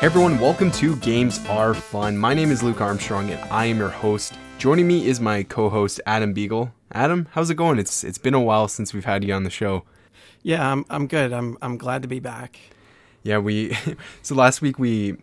Hey everyone, welcome to Games Are Fun. My name is Luke Armstrong and I am your host. Joining me is my co-host Adam Beagle. Adam, how's it going? It's it's been a while since we've had you on the show. Yeah, I'm I'm good. I'm I'm glad to be back. Yeah, we so last week we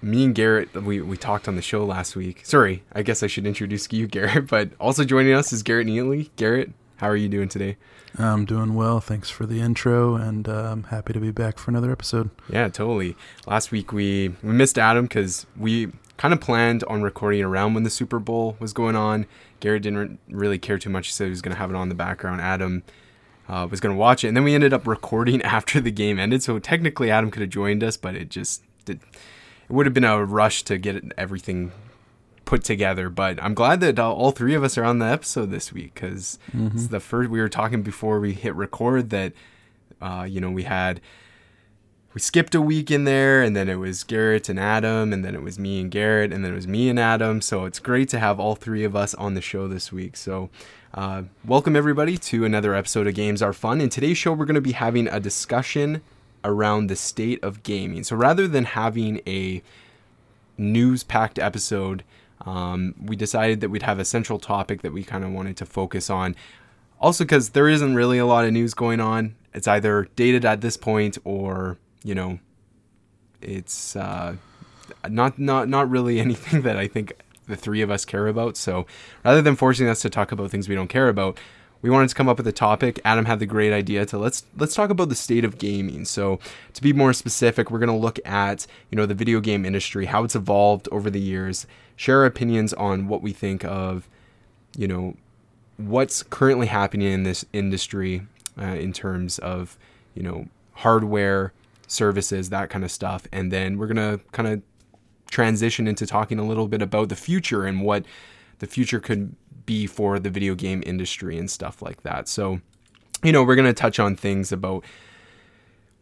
me and Garrett we, we talked on the show last week. Sorry, I guess I should introduce you, Garrett, but also joining us is Garrett Neely. Garrett, how are you doing today? I'm doing well. Thanks for the intro, and uh, I'm happy to be back for another episode. Yeah, totally. Last week we we missed Adam because we kind of planned on recording around when the Super Bowl was going on. Garrett didn't really care too much. He said he was going to have it on in the background. Adam uh, was going to watch it, and then we ended up recording after the game ended. So technically, Adam could have joined us, but it just it, it would have been a rush to get everything put together. But I'm glad that all three of us are on the episode this week because mm-hmm. it's the first. We were talking before we hit record that uh, you know we had we skipped a week in there and then it was Garrett and Adam and then it was me and Garrett and then it was me and Adam. So it's great to have all three of us on the show this week. So uh, welcome everybody to another episode of Games Are Fun. In today's show, we're going to be having a discussion around the state of gaming. So rather than having a news packed episode, um, we decided that we'd have a central topic that we kind of wanted to focus on. Also, because there isn't really a lot of news going on. It's either dated at this point or, you know, it's uh, not not not really anything that I think the three of us care about. So rather than forcing us to talk about things we don't care about, we wanted to come up with a topic. Adam had the great idea to let's let's talk about the state of gaming. So to be more specific, we're going to look at you know the video game industry, how it's evolved over the years, share our opinions on what we think of, you know, what's currently happening in this industry uh, in terms of you know hardware, services, that kind of stuff, and then we're gonna kind of transition into talking a little bit about the future and what the future could be for the video game industry and stuff like that. So, you know, we're going to touch on things about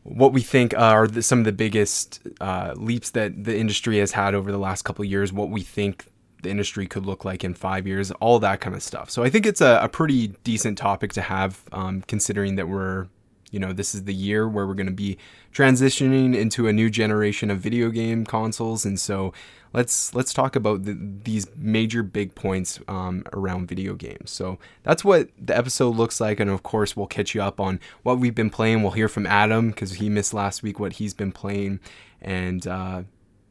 what we think are the, some of the biggest uh, leaps that the industry has had over the last couple years, what we think the industry could look like in five years, all that kind of stuff. So I think it's a, a pretty decent topic to have, um, considering that we're you know, this is the year where we're going to be transitioning into a new generation of video game consoles, and so let's let's talk about the, these major big points um, around video games. So that's what the episode looks like, and of course we'll catch you up on what we've been playing. We'll hear from Adam because he missed last week what he's been playing, and uh,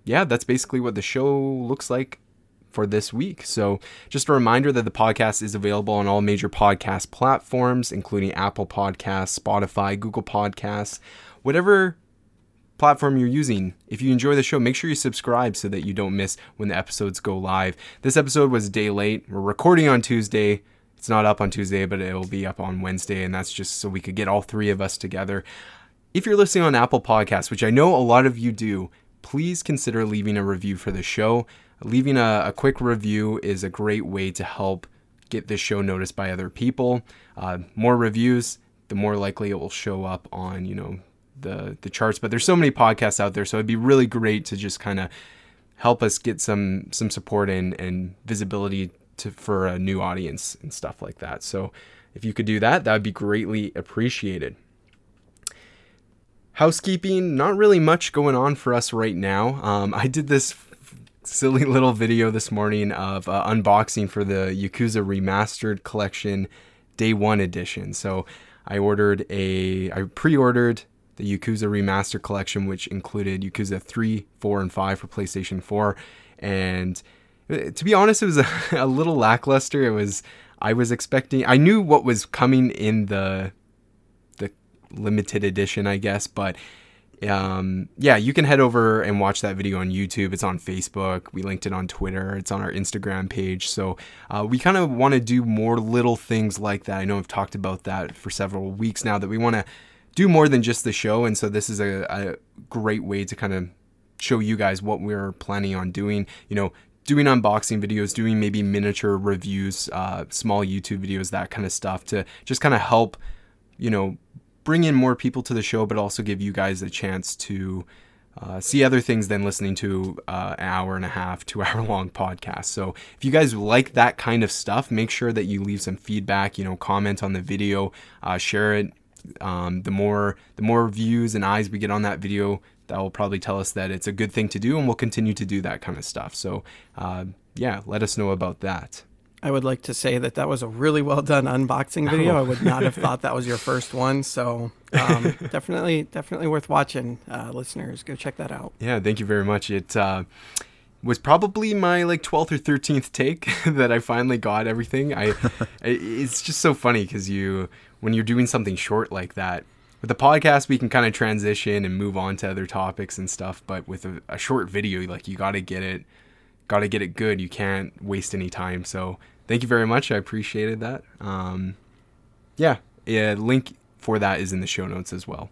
yeah, that's basically what the show looks like for this week. So, just a reminder that the podcast is available on all major podcast platforms, including Apple Podcasts, Spotify, Google Podcasts, whatever platform you're using. If you enjoy the show, make sure you subscribe so that you don't miss when the episodes go live. This episode was a day late. We're recording on Tuesday. It's not up on Tuesday, but it will be up on Wednesday, and that's just so we could get all three of us together. If you're listening on Apple Podcasts, which I know a lot of you do, please consider leaving a review for the show leaving a, a, quick review is a great way to help get this show noticed by other people. Uh, more reviews, the more likely it will show up on you know the the charts. But there's so many podcasts out there, so it'd be really great to just kind of help us get some some support and and visibility to for a new audience and stuff like that. So if you could do that, that would be greatly appreciated. Housekeeping, not really much going on for us right now. Um, I did this silly little video this morning of uh, unboxing for the Yakuza Remastered Collection Day 1 edition. So I ordered a, I pre ordered the Yakuza Remastered Collection, which included Yakuza 3, 4, and 5 for PlayStation 4. And uh, to be honest, it was a, a little lackluster. It was, I was expecting, I knew what was coming in the, the limited edition, I guess, but um, yeah, you can head over and watch that video on YouTube. It's on Facebook. We linked it on Twitter. It's on our Instagram page. So uh, we kind of want to do more little things like that. I know I've talked about that for several weeks now that we want to do more than just the show. And so this is a, a great way to kind of show you guys what we're planning on doing. You know, doing unboxing videos, doing maybe miniature reviews, uh, small YouTube videos, that kind of stuff to just kind of help, you know, bring in more people to the show, but also give you guys a chance to uh, see other things than listening to uh, an hour and a half, two hour long podcast. So if you guys like that kind of stuff, make sure that you leave some feedback. You know, comment on the video, uh, share it. Um, the more the more views and eyes we get on that video, that will probably tell us that it's a good thing to do, and we'll continue to do that kind of stuff. So, uh, yeah, let us know about that. I would like to say that that was a really well done unboxing video. Oh. I would not have thought that was your first one. So um, definitely, definitely worth watching, uh, listeners. Go check that out. Yeah, thank you very much. It uh, was probably my like 12th or 13th take that I finally got everything. I it's just so funny cuz you when you're doing something short like that with the podcast we can kind of transition and move on to other topics and stuff, but with a, a short video like you got to get it got to get it good. You can't waste any time. So, thank you very much. I appreciated that. Um, yeah, yeah, link for that is in the show notes as well.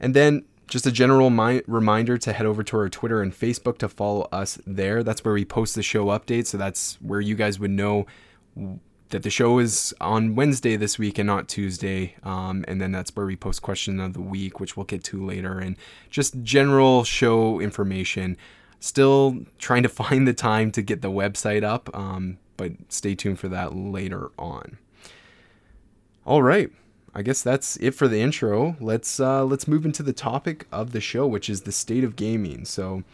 And then just a general mi- reminder to head over to our Twitter and Facebook to follow us there. That's where we post the show updates. So that's where you guys would know that the show is on Wednesday this week and not Tuesday. Um, and then that's where we post question of the week, which we'll get to later, and just general show information. Still trying to find the time to get the website up, um, but stay tuned for that later on. All right. I guess that's it for the intro. Let's uh, let's move into the topic of the show, which is the state of gaming. So,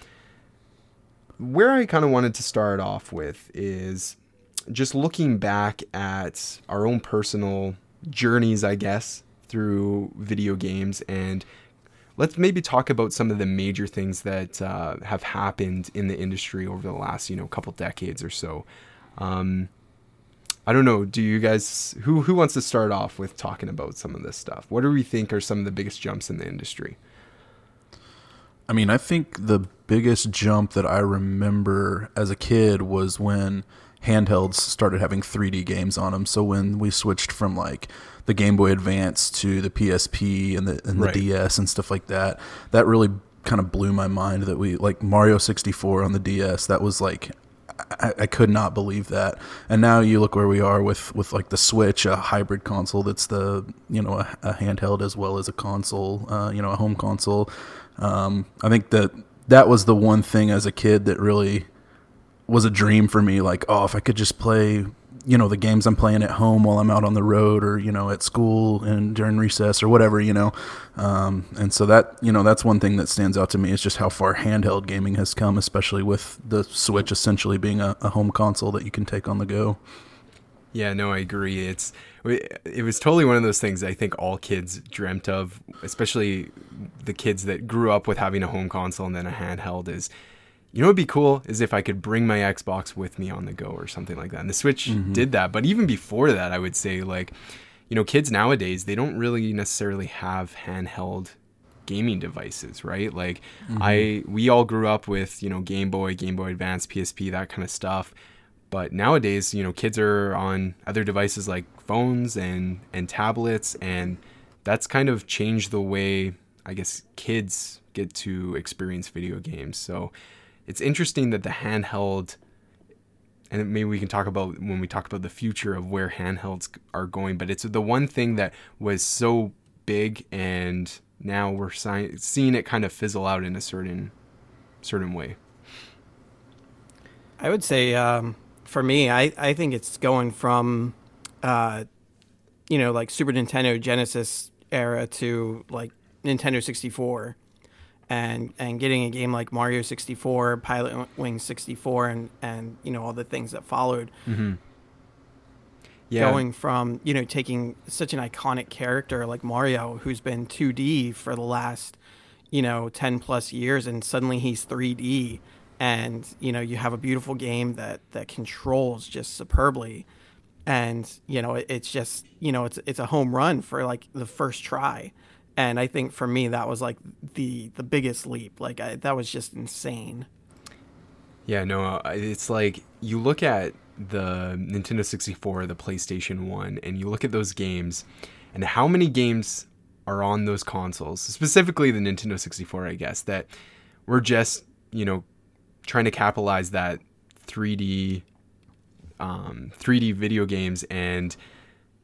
where I kind of wanted to start off with is just looking back at our own personal journeys, I guess, through video games, and let's maybe talk about some of the major things that uh, have happened in the industry over the last, you know, couple decades or so. Um, I don't know. Do you guys who who wants to start off with talking about some of this stuff? What do we think are some of the biggest jumps in the industry? I mean, I think the biggest jump that I remember as a kid was when handhelds started having 3D games on them. So when we switched from like the Game Boy Advance to the PSP and the and the Right. DS and stuff like that, that really kind of blew my mind that we like Mario 64 on the DS. That was like I, I could not believe that. And now you look where we are with with like the Switch, a hybrid console that's the you know a, a handheld as well as a console, uh, you know a home console. Um, I think that that was the one thing as a kid that really was a dream for me. Like, oh, if I could just play, you know, the games I'm playing at home while I'm out on the road or, you know, at school and during recess or whatever, you know. Um, and so that, you know, that's one thing that stands out to me is just how far handheld gaming has come, especially with the Switch essentially being a, a home console that you can take on the go. Yeah, no, I agree. It's it was totally one of those things I think all kids dreamt of, especially the kids that grew up with having a home console and then a handheld is you know what'd be cool is if I could bring my Xbox with me on the go or something like that. And the Switch mm-hmm. did that, but even before that, I would say like you know, kids nowadays, they don't really necessarily have handheld gaming devices, right? Like mm-hmm. I we all grew up with, you know, Game Boy, Game Boy Advance, PSP, that kind of stuff. But nowadays, you know, kids are on other devices like phones and and tablets and that's kind of changed the way I guess kids get to experience video games. So it's interesting that the handheld and maybe we can talk about when we talk about the future of where handhelds are going but it's the one thing that was so big and now we're si- seeing it kind of fizzle out in a certain certain way. I would say um, for me, I, I think it's going from, uh, you know, like Super Nintendo Genesis era to like Nintendo 64, and and getting a game like Mario 64, Pilot Wing 64, and and you know all the things that followed. Mm-hmm. yeah. Going from you know taking such an iconic character like Mario, who's been 2D for the last you know 10 plus years, and suddenly he's 3D and you know you have a beautiful game that that controls just superbly. And you know it, it's just you know it's it's a home run for like the first try and i think for me that was like the the biggest leap. Like I, that was just insane. Yeah, no, it's like you look at the Nintendo 64, the PlayStation 1, and you look at those games and how many games are on those consoles, specifically the Nintendo 64, I guess, that were just, you know, trying to capitalize that 3D um, 3D video games and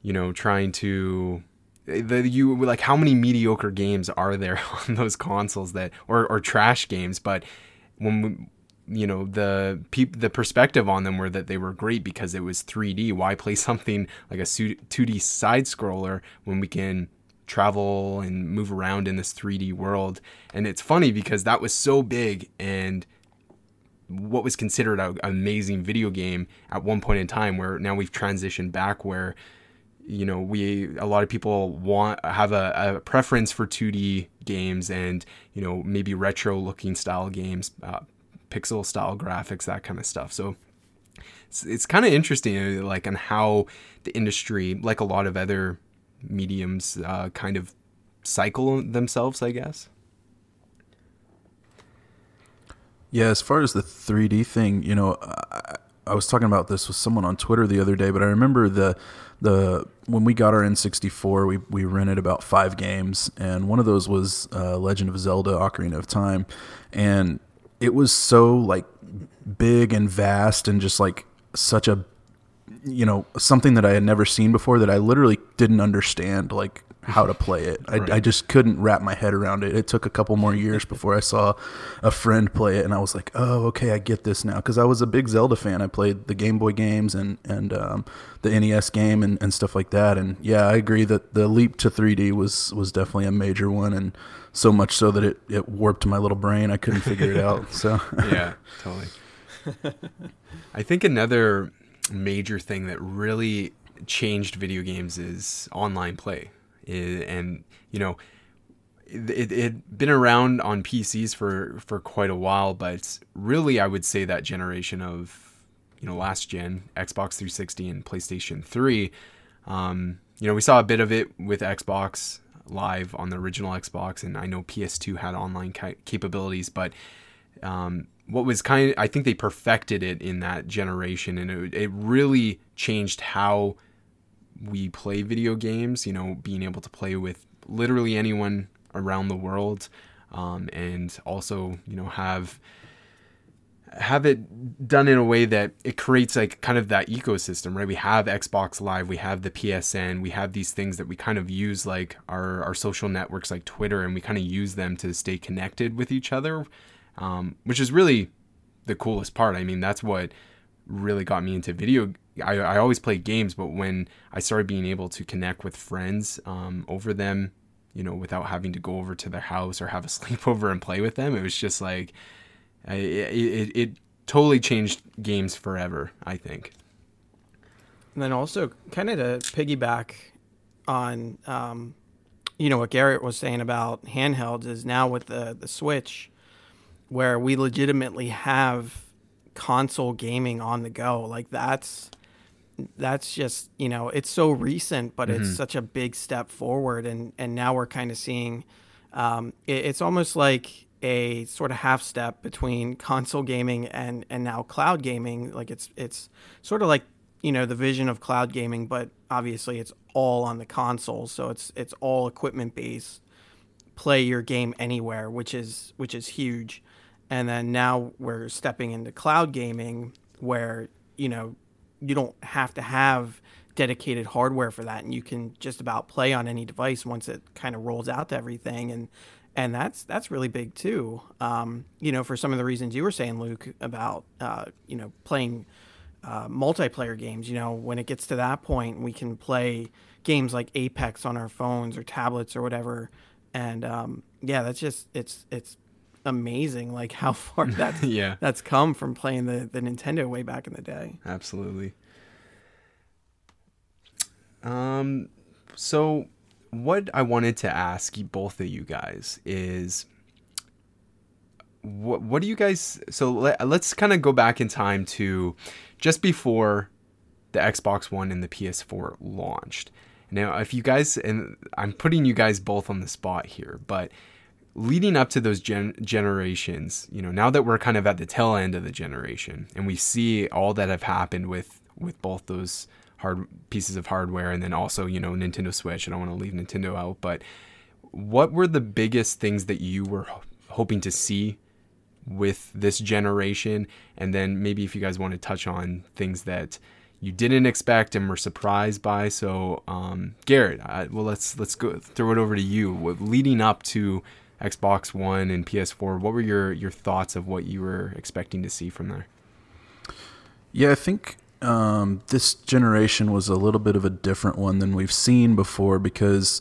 you know, trying to the you like how many mediocre games are there on those consoles that or or trash games, but when we, you know the the perspective on them were that they were great because it was 3D. Why play something like a 2D side scroller when we can travel and move around in this 3D world. And it's funny because that was so big and what was considered an amazing video game at one point in time where now we've transitioned back where you know we a lot of people want have a, a preference for 2d games and you know maybe retro looking style games uh, pixel style graphics that kind of stuff. So it's, it's kind of interesting uh, like on how the industry like a lot of other mediums uh, kind of cycle themselves i guess. Yeah as far as the 3d thing you know I, I was talking about this with someone on twitter the other day but i remember the the when we got our N64, we we rented about five games, and one of those was uh, Legend of Zelda: Ocarina of Time, and it was so like big and vast and just like such a you know something that I had never seen before that I literally didn't understand like how to play it. I, right. I, just couldn't wrap my head around it. It took a couple more years before I saw a friend play it, and I was like, "Oh, okay, I get this now." Because I was a big Zelda fan. I played the Game Boy games and and um, the NES game and, and stuff like that. And yeah, I agree that the leap to 3D was was definitely a major one, and so much so that it it warped my little brain. I couldn't figure it out. So yeah, totally. I think another major thing that really changed video games is online play and you know it had been around on PCs for for quite a while, but really I would say that generation of you know last gen Xbox 360 and PlayStation 3. Um, you know we saw a bit of it with Xbox Live on the original Xbox, and I know PS2 had online ca- capabilities, but um, what was kind of I think they perfected it in that generation, and it, it really changed how we play video games, you know, being able to play with literally anyone around the world, um, and also, you know, have have it done in a way that it creates like kind of that ecosystem, right? We have Xbox Live, we have the PSN, we have these things that we kind of use like our, our social networks like Twitter, and we kind of use them to stay connected with each other, um, which is really the coolest part. I mean, that's what really got me into video I, I always played games, but when I started being able to connect with friends um, over them, you know, without having to go over to their house or have a sleepover and play with them, it was just like, it, it, it totally changed games forever, I think. And then also, kind of to piggyback on, um, you know, what Garrett was saying about handhelds is now with the, the Switch, where we legitimately have console gaming on the go. Like that's that's just you know it's so recent but mm-hmm. it's such a big step forward and and now we're kind of seeing um, it, it's almost like a sort of half step between console gaming and and now cloud gaming. Like it's it's sort of like you know the vision of cloud gaming but obviously it's all on the console so it's it's all equipment based. Play your game anywhere which is which is huge. And then now we're stepping into cloud gaming where you know you don't have to have dedicated hardware for that and you can just about play on any device once it kind of rolls out to everything and and that's that's really big too. Um, you know for some of the reasons you were saying luke about uh, you know playing uh, multiplayer games you know when it gets to that point we can play games like apex on our phones or tablets or whatever and um, yeah that's just it's it's amazing like how far that's yeah that's come from playing the the Nintendo way back in the day. Absolutely. Um so what I wanted to ask both of you guys is what what do you guys so let, let's kind of go back in time to just before the Xbox 1 and the PS4 launched. Now, if you guys and I'm putting you guys both on the spot here, but leading up to those gen- generations, you know, now that we're kind of at the tail end of the generation and we see all that have happened with with both those hard pieces of hardware and then also, you know, Nintendo Switch. I don't want to leave Nintendo out, but what were the biggest things that you were hoping to see with this generation and then maybe if you guys want to touch on things that you didn't expect and were surprised by so um, garrett I, well let's let's go throw it over to you leading up to Xbox One and PS4. What were your your thoughts of what you were expecting to see from there? Yeah, I think um, this generation was a little bit of a different one than we've seen before because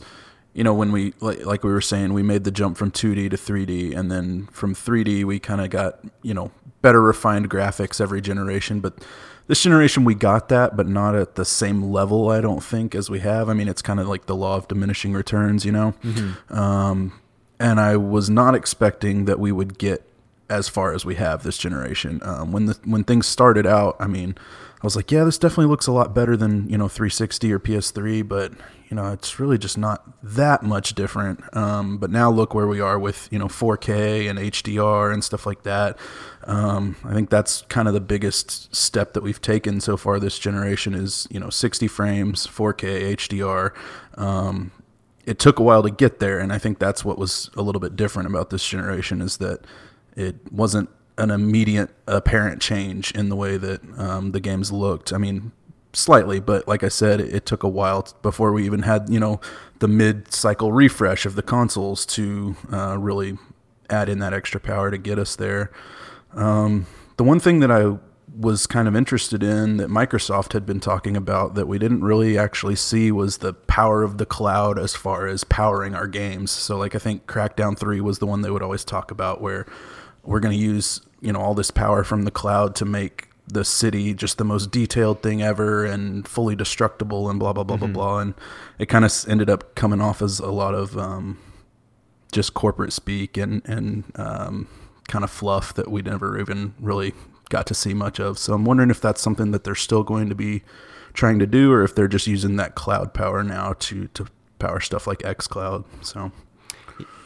you know, when we like, like we were saying, we made the jump from 2D to 3D, and then from 3D we kind of got you know better refined graphics every generation. But this generation we got that, but not at the same level. I don't think as we have. I mean, it's kind of like the law of diminishing returns, you know. Mm-hmm. Um, and I was not expecting that we would get as far as we have this generation. Um, when the when things started out, I mean, I was like, yeah, this definitely looks a lot better than you know 360 or PS3, but you know, it's really just not that much different. Um, but now look where we are with you know 4K and HDR and stuff like that. Um, I think that's kind of the biggest step that we've taken so far this generation is you know 60 frames, 4K HDR. It took a while to get there, and I think that's what was a little bit different about this generation is that it wasn't an immediate apparent change in the way that um, the games looked. I mean, slightly, but like I said, it, it took a while before we even had you know the mid-cycle refresh of the consoles to uh, really add in that extra power to get us there. Um, the one thing that I was kind of interested in that Microsoft had been talking about that we didn't really actually see was the power of the cloud as far as powering our games. So like I think Crackdown 3 was the one they would always talk about where we're going to use, you know, all this power from the cloud to make the city just the most detailed thing ever and fully destructible and blah blah blah mm-hmm. blah blah and it kind of ended up coming off as a lot of um, just corporate speak and and um, kind of fluff that we never even really got to see much of. So I'm wondering if that's something that they're still going to be trying to do, or if they're just using that cloud power now to to power stuff like xCloud. So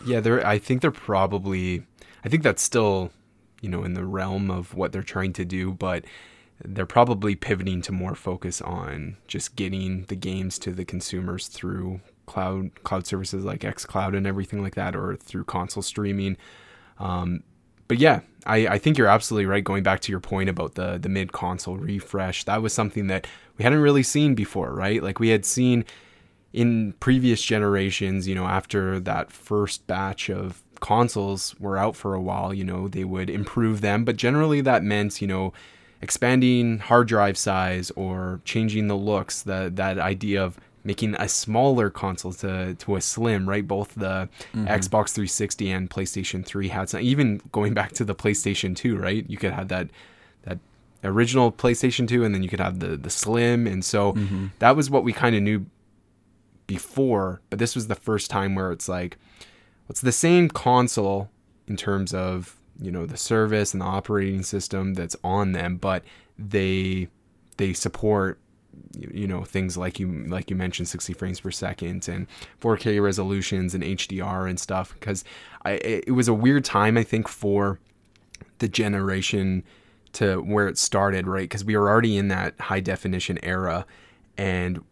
yeah, they're. I think they're probably. I think that's still, you know, in the realm of what they're trying to do, but they're probably pivoting to more focus on just getting the games to the consumers through cloud cloud services like xCloud and everything like that, or through console streaming. Um, but yeah, I, I think you're absolutely right. Going back to your point about the the mid console refresh, that was something that we hadn't really seen before, right? Like we had seen in previous generations, you know, after that first batch of consoles were out for a while, you know, they would improve them, but generally that meant, you know, expanding hard drive size or changing the looks, that that idea of making a smaller console to, to a slim, right? Both the mm-hmm. Xbox 360 and PlayStation 3 had some, even going back to the PlayStation 2, right? You could have that that original PlayStation 2 and then you could have the the slim and so mm-hmm. that was what we kind of knew before, but this was the first time where it's like it's the same console in terms of, you know, the service and the operating system that's on them, but they they support you know things like you like you mentioned 60 frames per second and 4K resolutions and HDR and stuff because I it was a weird time I think for the generation to where it started right because we were already in that high definition era and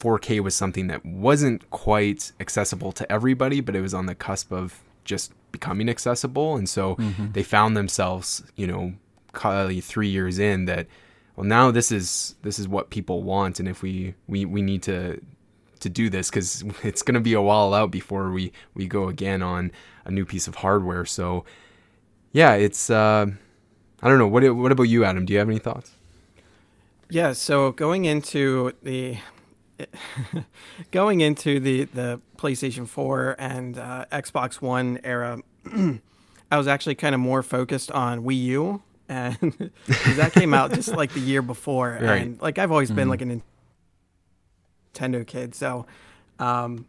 4K was something that wasn't quite accessible to everybody but it was on the cusp of just becoming accessible and so mm-hmm. they found themselves you know probably 3 years in that well now this is this is what people want and if we we, we need to to do this because it's going to be a while out before we we go again on a new piece of hardware. So yeah it's uh i don't know. What what about you adam? Do you have any thoughts? Yeah so going into the going into the the PlayStation 4 and uh, Xbox One era, I was actually kind of more focused on Wii U and that came out just like the year before. Right. And like I've always mm-hmm. been like a Nintendo kid, so um,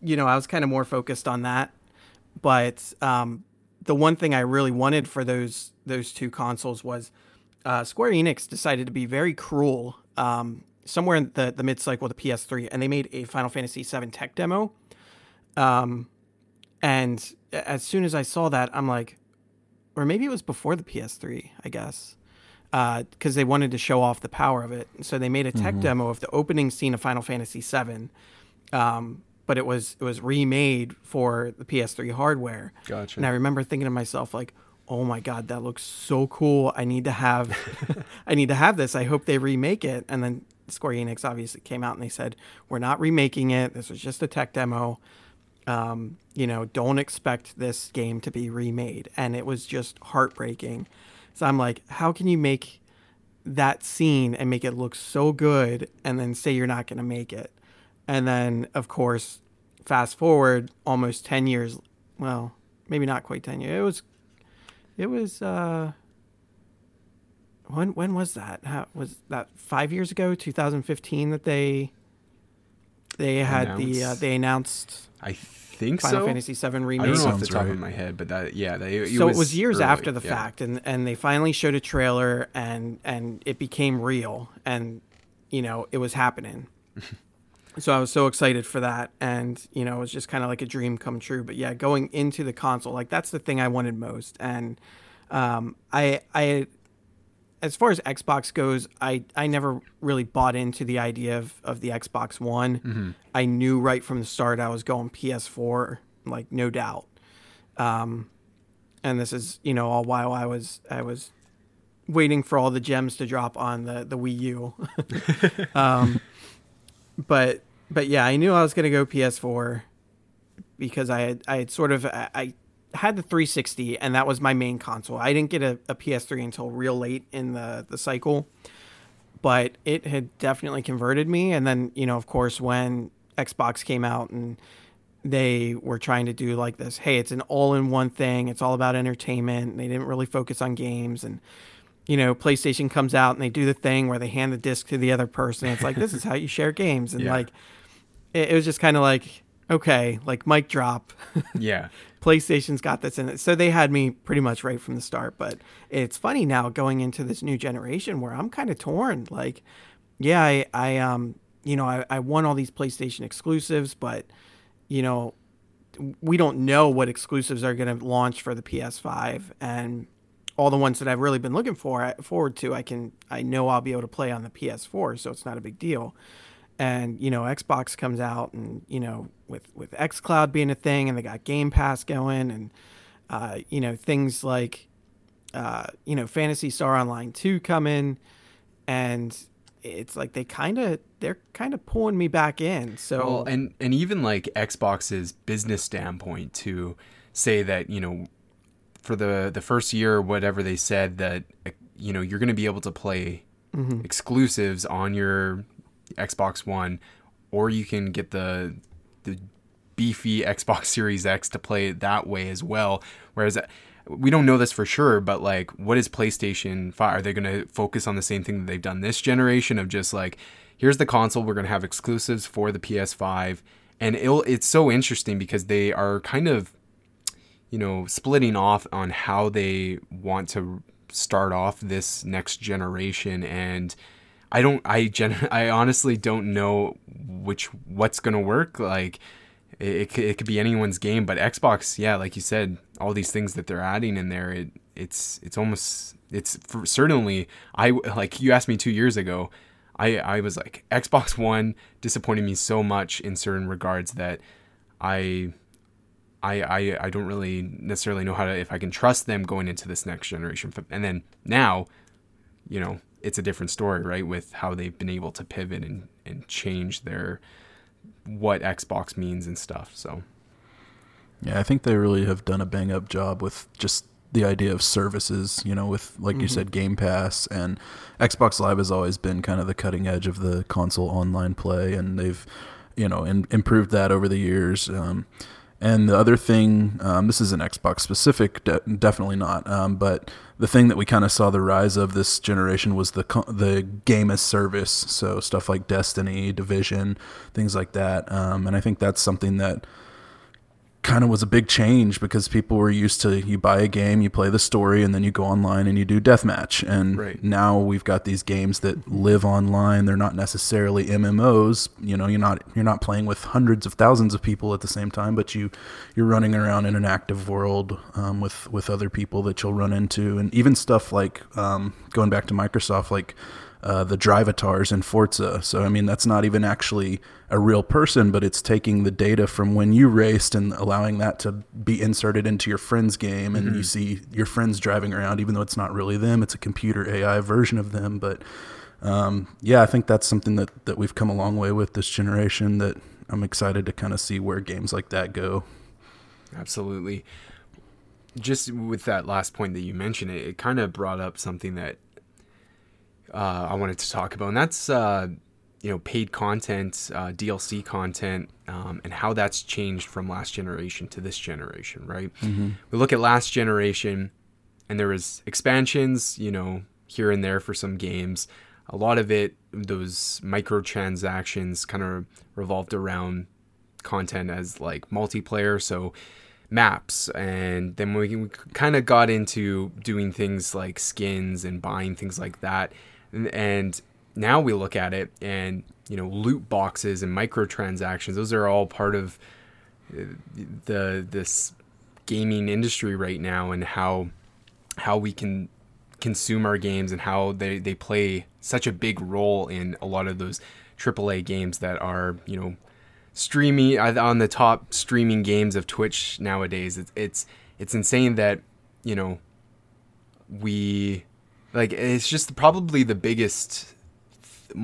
you know I was kind of more focused on that. But um, the one thing I really wanted for those those two consoles was uh, Square Enix decided to be very cruel um, somewhere in the the mid cycle of the PS3, and they made a Final Fantasy VII tech demo. Um, and as soon as I saw that, I'm like, or maybe it was before the PS3, I guess, because uh, they wanted to show off the power of it. So they made a tech mm-hmm. demo of the opening scene of Final Fantasy VII, um, but it was it was remade for the PS3 hardware. Gotcha. And I remember thinking to myself like, oh my god, that looks so cool. I need to have, I need to have this. I hope they remake it. And then Square Enix obviously came out and they said, we're not remaking it. This was just a tech demo um, you know, don't expect this game to be remade. And it was just heartbreaking. So I'm like, how can you make that scene and make it look so good and then say you're not going to make it? And then, of course, fast forward almost 10 years, well, maybe not quite 10 years. It was, it was, uh, when, when was that? How, was that five years ago, 2015 that they, they had the, uh, they announced I think Final so. Fantasy VII remake. I don't Remake. know off the top right. of my head, but that yeah, they, so it was years early, after the yeah. fact and and they finally showed a trailer and and it became real and you know it was happening so i was so excited for that and you know it was just kind of like a dream come true but yeah going into the console like that's the thing i wanted most and um i i as far as xbox goes i i never really bought into the idea of of the xbox one. I knew right from the start i was going ps4 like no doubt. Um, and this is you know all while I was I was waiting for all the gems to drop on the the Wii U. um, but but yeah, I knew I was gonna go PS4 because I had I had sort of I, I had the 360 and that was my main console. I didn't get a, a PS3 until real late in the the cycle, but it had definitely converted me. And then you know of course when Xbox came out and they were trying to do like this hey it's an all-in-one thing it's all about entertainment they didn't really focus on games and you know playstation comes out and they do the thing where they hand the disc to the other person it's like this is how you share games and Yeah. like it, it was just kind of like okay like mic drop. Yeah, playstation's got this in it. So they had me pretty much right from the start but it's funny now going into this new generation where i'm kind of torn like yeah i i um you know i, I won all these playstation exclusives but you know, we don't know what exclusives are going to launch for the PS5 and all the ones that I've really been looking for forward to I can I know I'll be able to play on the PS4 so it's not a big deal. And you know, Xbox comes out and you know with with XCloud being a thing and they got Game Pass going and uh, you know things like uh, you know Phantasy Star Online 2 come in and it's like they kind of they're kind of pulling me back in. So well, and and even like Xbox's business standpoint to say that you know for the the first year or whatever they said that you know you're going to be able to play Mm-hmm. exclusives on your Xbox One, or you can get the the beefy Xbox Series X to play it that way as well. Whereas uh, we don't know this for sure, but like, what is PlayStation 5? Are they going to focus on the same thing that they've done this generation of just like, here's the console, we're going to have exclusives for the PS5. And it's so interesting because they are kind of, you know, splitting off on how they want to start off this next generation. And I don't, I gen, I honestly don't know which, what's going to work. Like, it, it, could, it could be anyone's game but xbox yeah like you said all these things that they're adding in there it it's it's almost it's for, certainly i like you asked me two years ago i i was like xbox one disappointed me so much in certain regards that i I, I, I don't really necessarily know how to if I can trust them going into this next generation. And then now, you know, it's a different story, right? With how they've been able to pivot and, and change their what Xbox means and stuff. So Yeah, I think they really have done a bang up job with just the idea of services, you know, with like you said, Game Pass and Xbox Live has always been kind of the cutting edge of the console online play, and they've, you know, in, improved that over the years. Um, and the other thing, um, this is an Xbox specific, de- definitely not. Um, but the thing that we kind of saw the rise of this generation was the the game as service. So stuff like Destiny, Division, things like that. Um, and I think that's something that kind of was a big change because people were used to you buy a game, you play the story, and then you go online and you do deathmatch. And Right. now we've got these games that live online. They're not necessarily MMOs. You know, you're not you're not playing with hundreds of thousands of people at the same time, but you you're running around in an active world um, with with other people that you'll run into, and even stuff like um, going back to Microsoft, like uh, the drivatars in Forza. So I mean, that's not even actually a real person, but it's taking the data from when you raced and allowing that to be inserted into your friend's game, and you see your friends driving around, even though it's not really them; it's a computer AI version of them. But um, yeah, I think that's something that that we've come a long way with this generation. That I'm excited to kind of see where games like that go. absolutely. Just with that last point that you mentioned, it, it kind of brought up something that uh, I wanted to talk about, and that's uh, you know paid content, uh, DLC content, um, and how that's changed from last generation to this generation. Right. Mm-hmm. We look at last generation, and there was expansions, you know, here and there for some games. A lot of it, those microtransactions, kind of revolved around content as like multiplayer. So maps and then we, kind of got into doing things like skins and buying things like that and, and now we look at it and you know loot boxes and microtransactions those are all part of uh, the this gaming industry right now and how how we can consume our games and how they, they play such a big role in a lot of those AAA games that are you know streaming on the top streaming games of Twitch nowadays. It's it's it's insane that you know we like it's just probably the biggest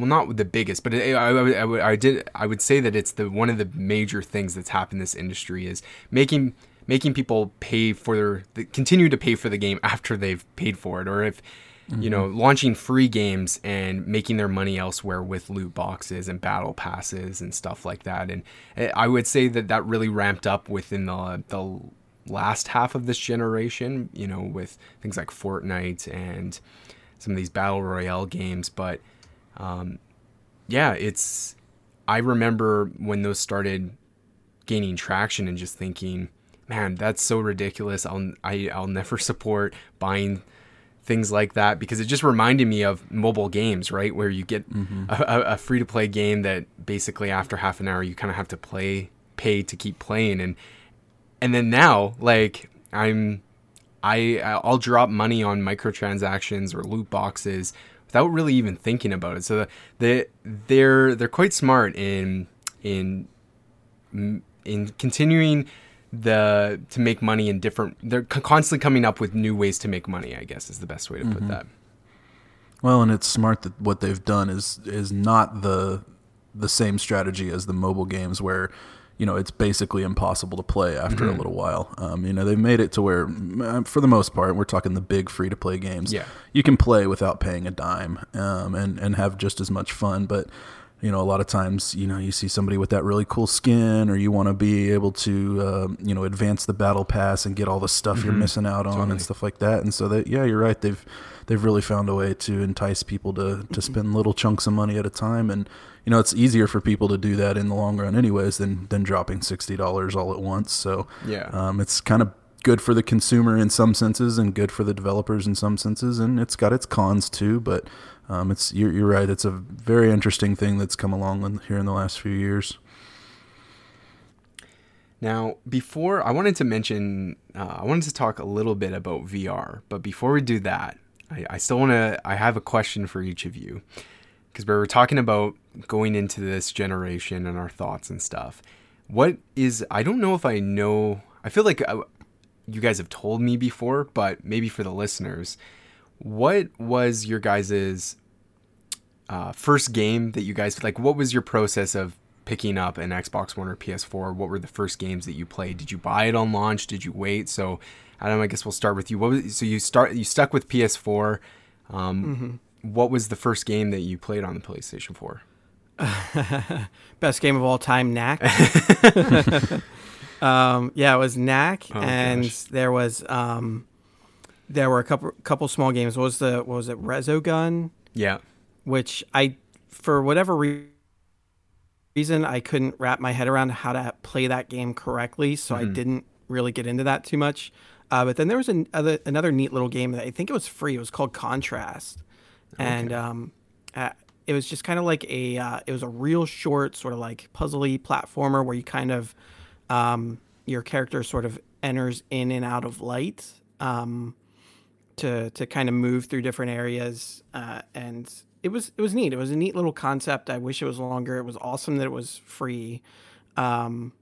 well not the biggest but it, I, I, I, did i would say that it's the one of the major things that's happened in this industry is making making people pay for their continue to pay for the game after they've paid for it or if Mm-hmm. you know, launching free games and making their money elsewhere with loot boxes and battle passes and stuff like that. And eh, I would say that that really ramped up within the the last half of this generation. You know, with things like Fortnite and some of these battle royale games. But um, yeah, it's. I remember when those started gaining traction and just thinking, man, that's so ridiculous. I'll I, I'll never support buying things like that because it just reminded me of mobile games, right? Where you get mm-hmm. a, a free to play game that basically after half an hour you kind of have to play, pay to keep playing, and and then now like I'm, I I'll drop money on microtransactions or loot boxes without really even thinking about it. So they they're they're quite smart in in in continuing the to make money in different they're constantly coming up with new ways to make money i guess is the best way to mm-hmm. put that well and it's smart that what they've done is is not the the same strategy as the mobile games where you know it's basically impossible to play after mm-hmm. a little while um, you know they've made it to where for the most part we're talking the big free to play games yeah you can play without paying a dime um, and and have just as much fun but you know, a lot of times, you know, you see somebody with that really cool skin, or you want to be able to, uh, you know, advance the battle pass and get all the stuff mm-hmm. you're missing out on totally. and stuff like that. And so that, yeah, you're right. They've they've really found a way to entice people to to mm-hmm. spend little chunks of money at a time, and you know, it's easier for people to do that in the long run, anyways, than than dropping sixty dollars all at once. So yeah, um, it's kind of good for the consumer in some senses and good for the developers in some senses, and it's got its cons too, but um, it's you're, you're right. It's a very interesting thing that's come along in, here in the last few years. Now, before I wanted to mention, uh, I wanted to talk a little bit about VR, but before we do that, I, I still want to. I have a question for each of you because we were talking about going into this generation and our thoughts and stuff. What is? I don't know if I know. I feel like I, uh, you guys have told me before, but maybe for the listeners, what was your guys's uh, first game that you guys like? What was your process of picking up an Xbox One or PS4? What were the first games that you played? Did you buy it on launch? Did you wait? So, I don't. I guess we'll start with you. What was so you start you stuck with PS4? Um, mm-hmm. What was the first game that you played on the PlayStation 4? Best game of all time, Knack. um, yeah, it was Knack, oh, and gosh. there was um, there were a couple couple small games. What was the what was it? Resogun. Yeah. Which I, for whatever re- reason, I couldn't wrap my head around how to play that game correctly, so mm-hmm. I didn't really get into that too much. Uh, but then there was an, other, another neat little game that I think it was free. It was called Contrast, okay. and um, uh, it was just kind of like a uh, it was a real short sort of like puzzly platformer where you kind of um, your character sort of enters in and out of light. Um, to to kind of move through different areas, uh, and it was it was neat. It was a neat little concept. I wish it was longer. It was awesome that it was free. Um,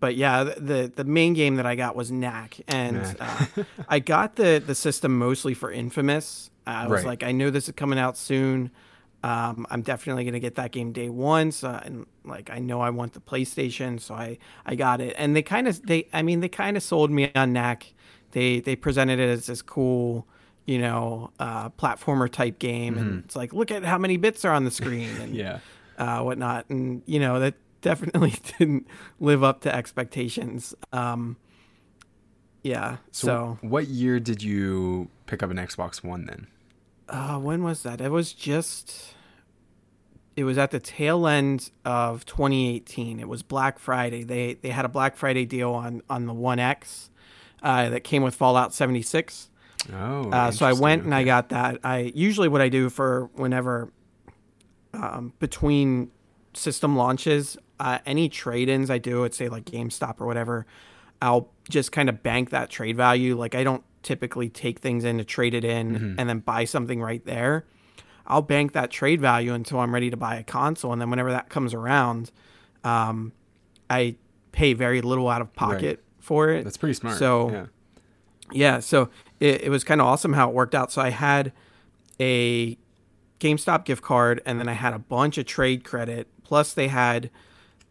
but yeah, the the main game that I got was Knack, and uh, I got the the system mostly for Infamous. I was right. like, I know this is coming out soon. Um, I'm definitely gonna get that game day one. So and like I know I want the PlayStation, so I I got it. And they kind of they I mean they kind of sold me on Knack they they presented it as this cool you know, uh, platformer type game, and it's like, look at how many bits are on the screen, and Mm-hmm. Yeah. uh, whatnot, and you know that definitely didn't live up to expectations. Um, yeah, so, what year did you pick up an Xbox One then? Uh, when was that? It was just. It was at the tail end of 2018. It was Black Friday. They they had a Black Friday deal on on the One X uh, that came with Fallout 76. Oh. Uh, so I went and I got that. I usually what I do for whenever um, between system launches, uh, any trade-ins I do at say like GameStop or whatever, I'll just kind of bank that trade value. Like I don't typically take things in to trade it in Mm-hmm. and then buy something right there. I'll bank that trade value until I'm ready to buy a console, and then whenever that comes around, um, I pay very little out of pocket for it. That's pretty smart. So yeah. yeah, so it, it was kind of awesome how it worked out. So I had a GameStop gift card, and then I had a bunch of trade credit. Plus, they had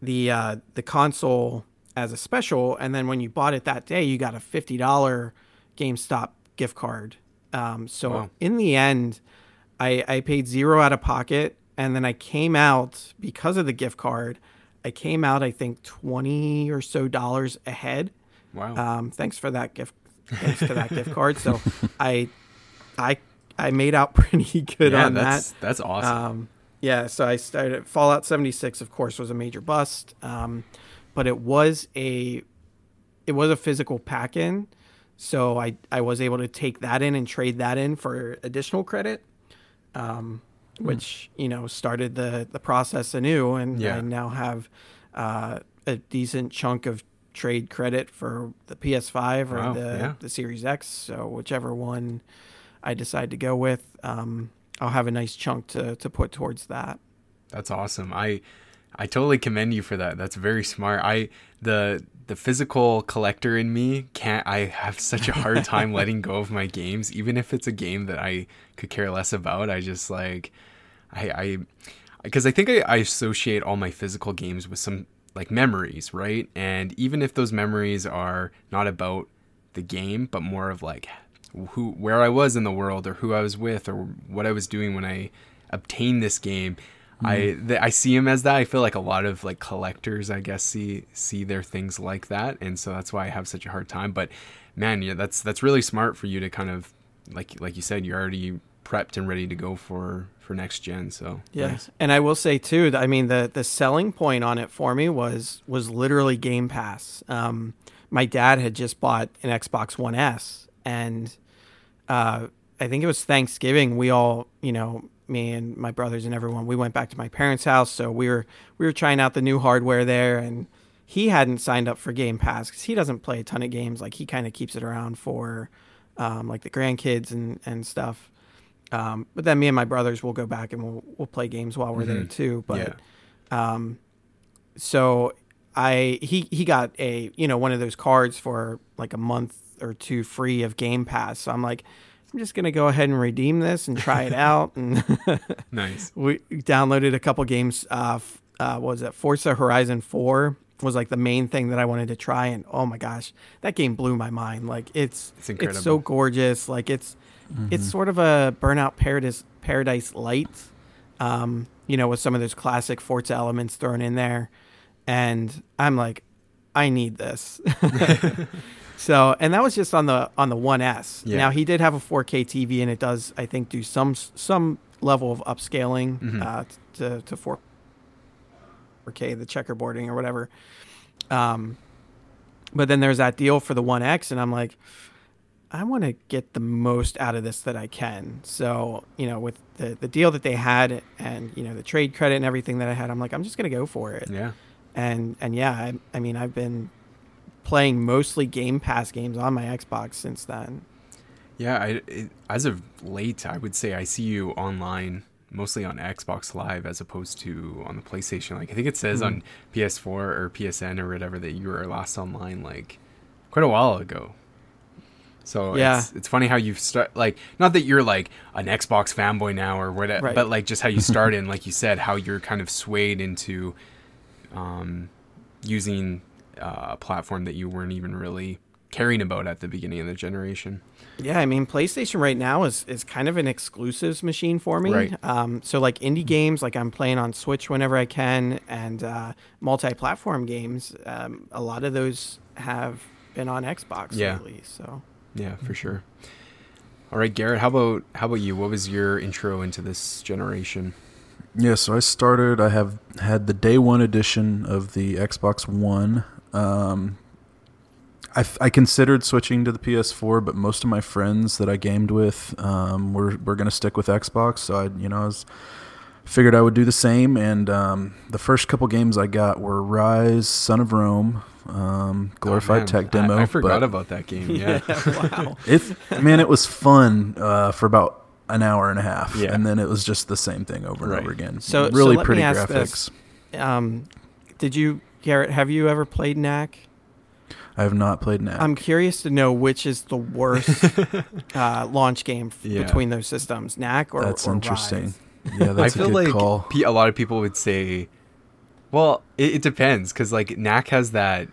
the uh, the console as a special, and then when you bought it that day, you got a fifty dollar GameStop gift card. Um, so Wow. in the end, I, I paid zero out of pocket, and then I came out because of the gift card. I came out, I think, twenty or so dollars ahead. Wow. Um, thanks for that gift. Thanks to that gift card. So I, I, I made out pretty good yeah, on that's that. that's awesome. Um, yeah. So I started Fallout 76. Of course, was a major bust. Um, but it was a, it was a physical pack in. So I I was able to take that in and trade that in for additional credit. Um, which you know started the the process anew, and Yeah. I now have uh, a decent chunk of trade credit for the PS5 or Wow, the yeah. the Series X. So whichever one I decide to go with, um, I'll have a nice chunk to to put towards that. That's awesome. I I totally commend you for that. That's very smart. I the the physical collector in me can't I have such a hard time letting go of my games even if it's a game that I could care less about. I just like I I because I think I, I associate all my physical games with some like memories, right? And even if those memories are not about the game, but more of like who where I was in the world or who I was with or what I was doing when I obtained this game. I th- I see him as that. I feel like a lot of like collectors, I guess, see see their things like that, and so that's why I have such a hard time. But man, yeah, that's that's really smart for you to kind of like like you said, you're already prepped and ready to go for for next gen. So Yeah, nice. and I will say too. that I mean, the the selling point on it for me was was literally Game Pass. Um, my dad had just bought an Xbox One S, and uh, I think it was Thanksgiving. We all, you know, me and my brothers and everyone, we went back to my parents' house. So we were we were trying out the new hardware there, and he hadn't signed up for Game Pass because he doesn't play a ton of games. Like he kind of keeps it around for um, like the grandkids and and stuff. Um, but then me and my brothers will go back and we'll we'll play games while we're there Mhm. too. But Yeah. um, so I he he got a you know one of those cards for like a month or two free of Game Pass. So I'm like, I'm just gonna go ahead and redeem this and try it out. And nice. we downloaded a couple games. Uh, f- uh, what was it Forza Horizon Four was like the main thing that I wanted to try, and oh my gosh, that game blew my mind. Like it's It's it's so gorgeous. Like it's it's sort of a Burnout Paradise Paradise Light, um, you know, with some of those classic Forza elements thrown in there, and I'm like, I need this. so, and that was just on the on the One S. Yeah. Now he did have a 4K TV, and it does, I think, do some some level of upscaling Mhm. uh, to to 4K, the checkerboarding or whatever. Um, but then there's that deal for the One X, and I'm like, I want to get the most out of this that I can. So, you know, with the, the deal that they had and, you know, the trade credit and everything that I had, I'm like, I'm just going to go for it. Yeah. And, and yeah, I, I mean, I've been playing mostly Game Pass games on my Xbox since then. Yeah, I, it, as of late, I would say I see you online mostly on Xbox Live as opposed to on the PlayStation. Like I think it says Hmm. on PS4 or PSN or whatever that you were last online like quite a while ago. So Yeah. it's, it's funny how you've start like not that you're like an Xbox fanboy now or whatever, Right. but like just how you started and like you said how you're kind of swayed into um, using uh, a platform that you weren't even really caring about at the beginning of the generation. Yeah, I mean, PlayStation right now is is kind of an exclusives machine for me. Right. Um, so like indie games, like I'm playing on Switch whenever I can, and uh, multi-platform games, um, a lot of those have been on Xbox Yeah. lately. So Yeah, for sure. All right, Garrett, how about how about you? What was your intro into this generation? Yeah, so I started. I have had the day one edition of the Xbox One. Um, I, f- I considered switching to the PS4, but most of my friends that I gamed with um, were were going to stick with Xbox. So I, you know, I was figured I would do the same. And um, the first couple games I got were Ryse, Son of Rome, um, glorified Oh, tech demo. I, I forgot but about that game. Yeah. wow. it. Man, it was fun uh, for about an hour and a half, Yeah. and then it was just the same thing over and Right. over again. So- so really let me pretty ask graphics. this. Um, did you, Garrett? Have you ever played Knack? I have not played Knack. I'm curious to know which is the worst uh, launch game f- Yeah. between those systems, Knack or That's or interesting. Ryse? Yeah, that's I feel a good like call. pe- a lot of people would say, well, it, it depends because like Knack has that,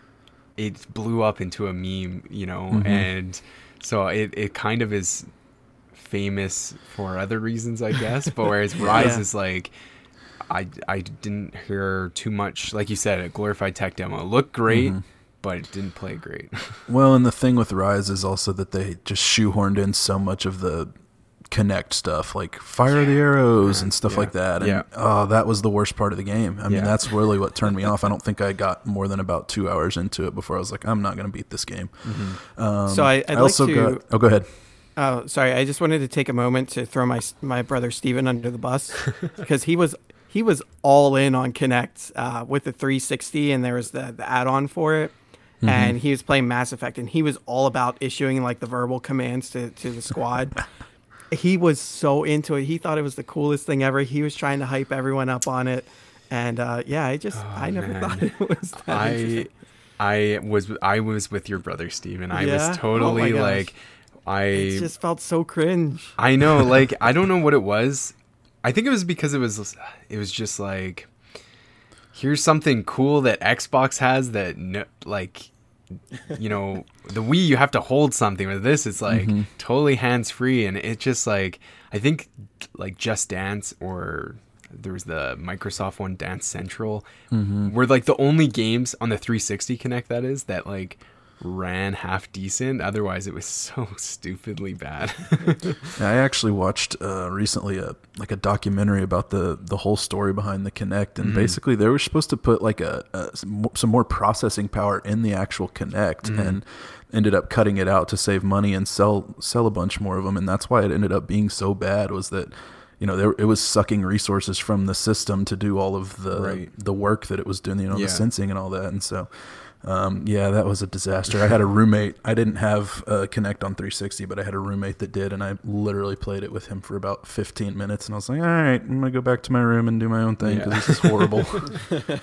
it blew up into a meme, you know, Mhm. and so it, it kind of is famous for other reasons, I guess. But whereas Ryse Yeah. is like, I, I didn't hear too much, like you said, a glorified tech demo. It looked great, Mhm. but it didn't play great. Well, and the thing with Ryse is also that they just shoehorned in so much of the Kinect stuff, like fire the arrows Yeah, and stuff yeah, like that. And yeah. oh, that was the worst part of the game. I mean, that's really what turned me off. I don't think I got more than about two hours into it before I was like, I'm not going to beat this game. Um, So I- I'd like also to- got. Oh, go ahead. Oh, sorry. I just wanted to take a moment to throw my my brother Steven under the bus because he was he was all in on Kinect uh, with the 360, and there was the, the add-on for it, Mm-hmm. and he was playing Mass Effect, and he was all about issuing like the verbal commands to to the squad. he was so into it. He thought it was the coolest thing ever. He was trying to hype everyone up on it, and uh, yeah, I just Oh, I never man. thought it was that. I. I was I was with your brother Steven. I Yeah? was Oh totally gosh. like I It just felt so cringe. I know like I don't know what it was. I think it was because it was it was just like here's something cool that Xbox has that no, like you know the Wii you have to hold something with this it's like Mm-hmm. totally hands free and it just like I think like Just Dance or there was the Microsoft one Dance Central Mm-hmm. were like the only games on the 360 Kinect that is that like ran half decent otherwise it was so stupidly bad I actually watched uh, recently a like a documentary about the the whole story behind the Kinect, and basically they were supposed to put like a, a some more processing power in the actual Kinect, and ended up cutting it out to save money and sell sell a bunch more of them, and that's why it ended up being so bad. Was that you know there, it was sucking resources from the system to do all of the Right. the work that it was doing, you know, Yeah. the sensing and all that, and so. Um, yeah, that was a disaster. I had a roommate. I didn't have uh, Kinect on 360, but I had a roommate that did, and I literally played it with him for about 15 minutes. And I was like, "All right, I'm gonna go back to my room and do my own thing because Yeah. this is horrible."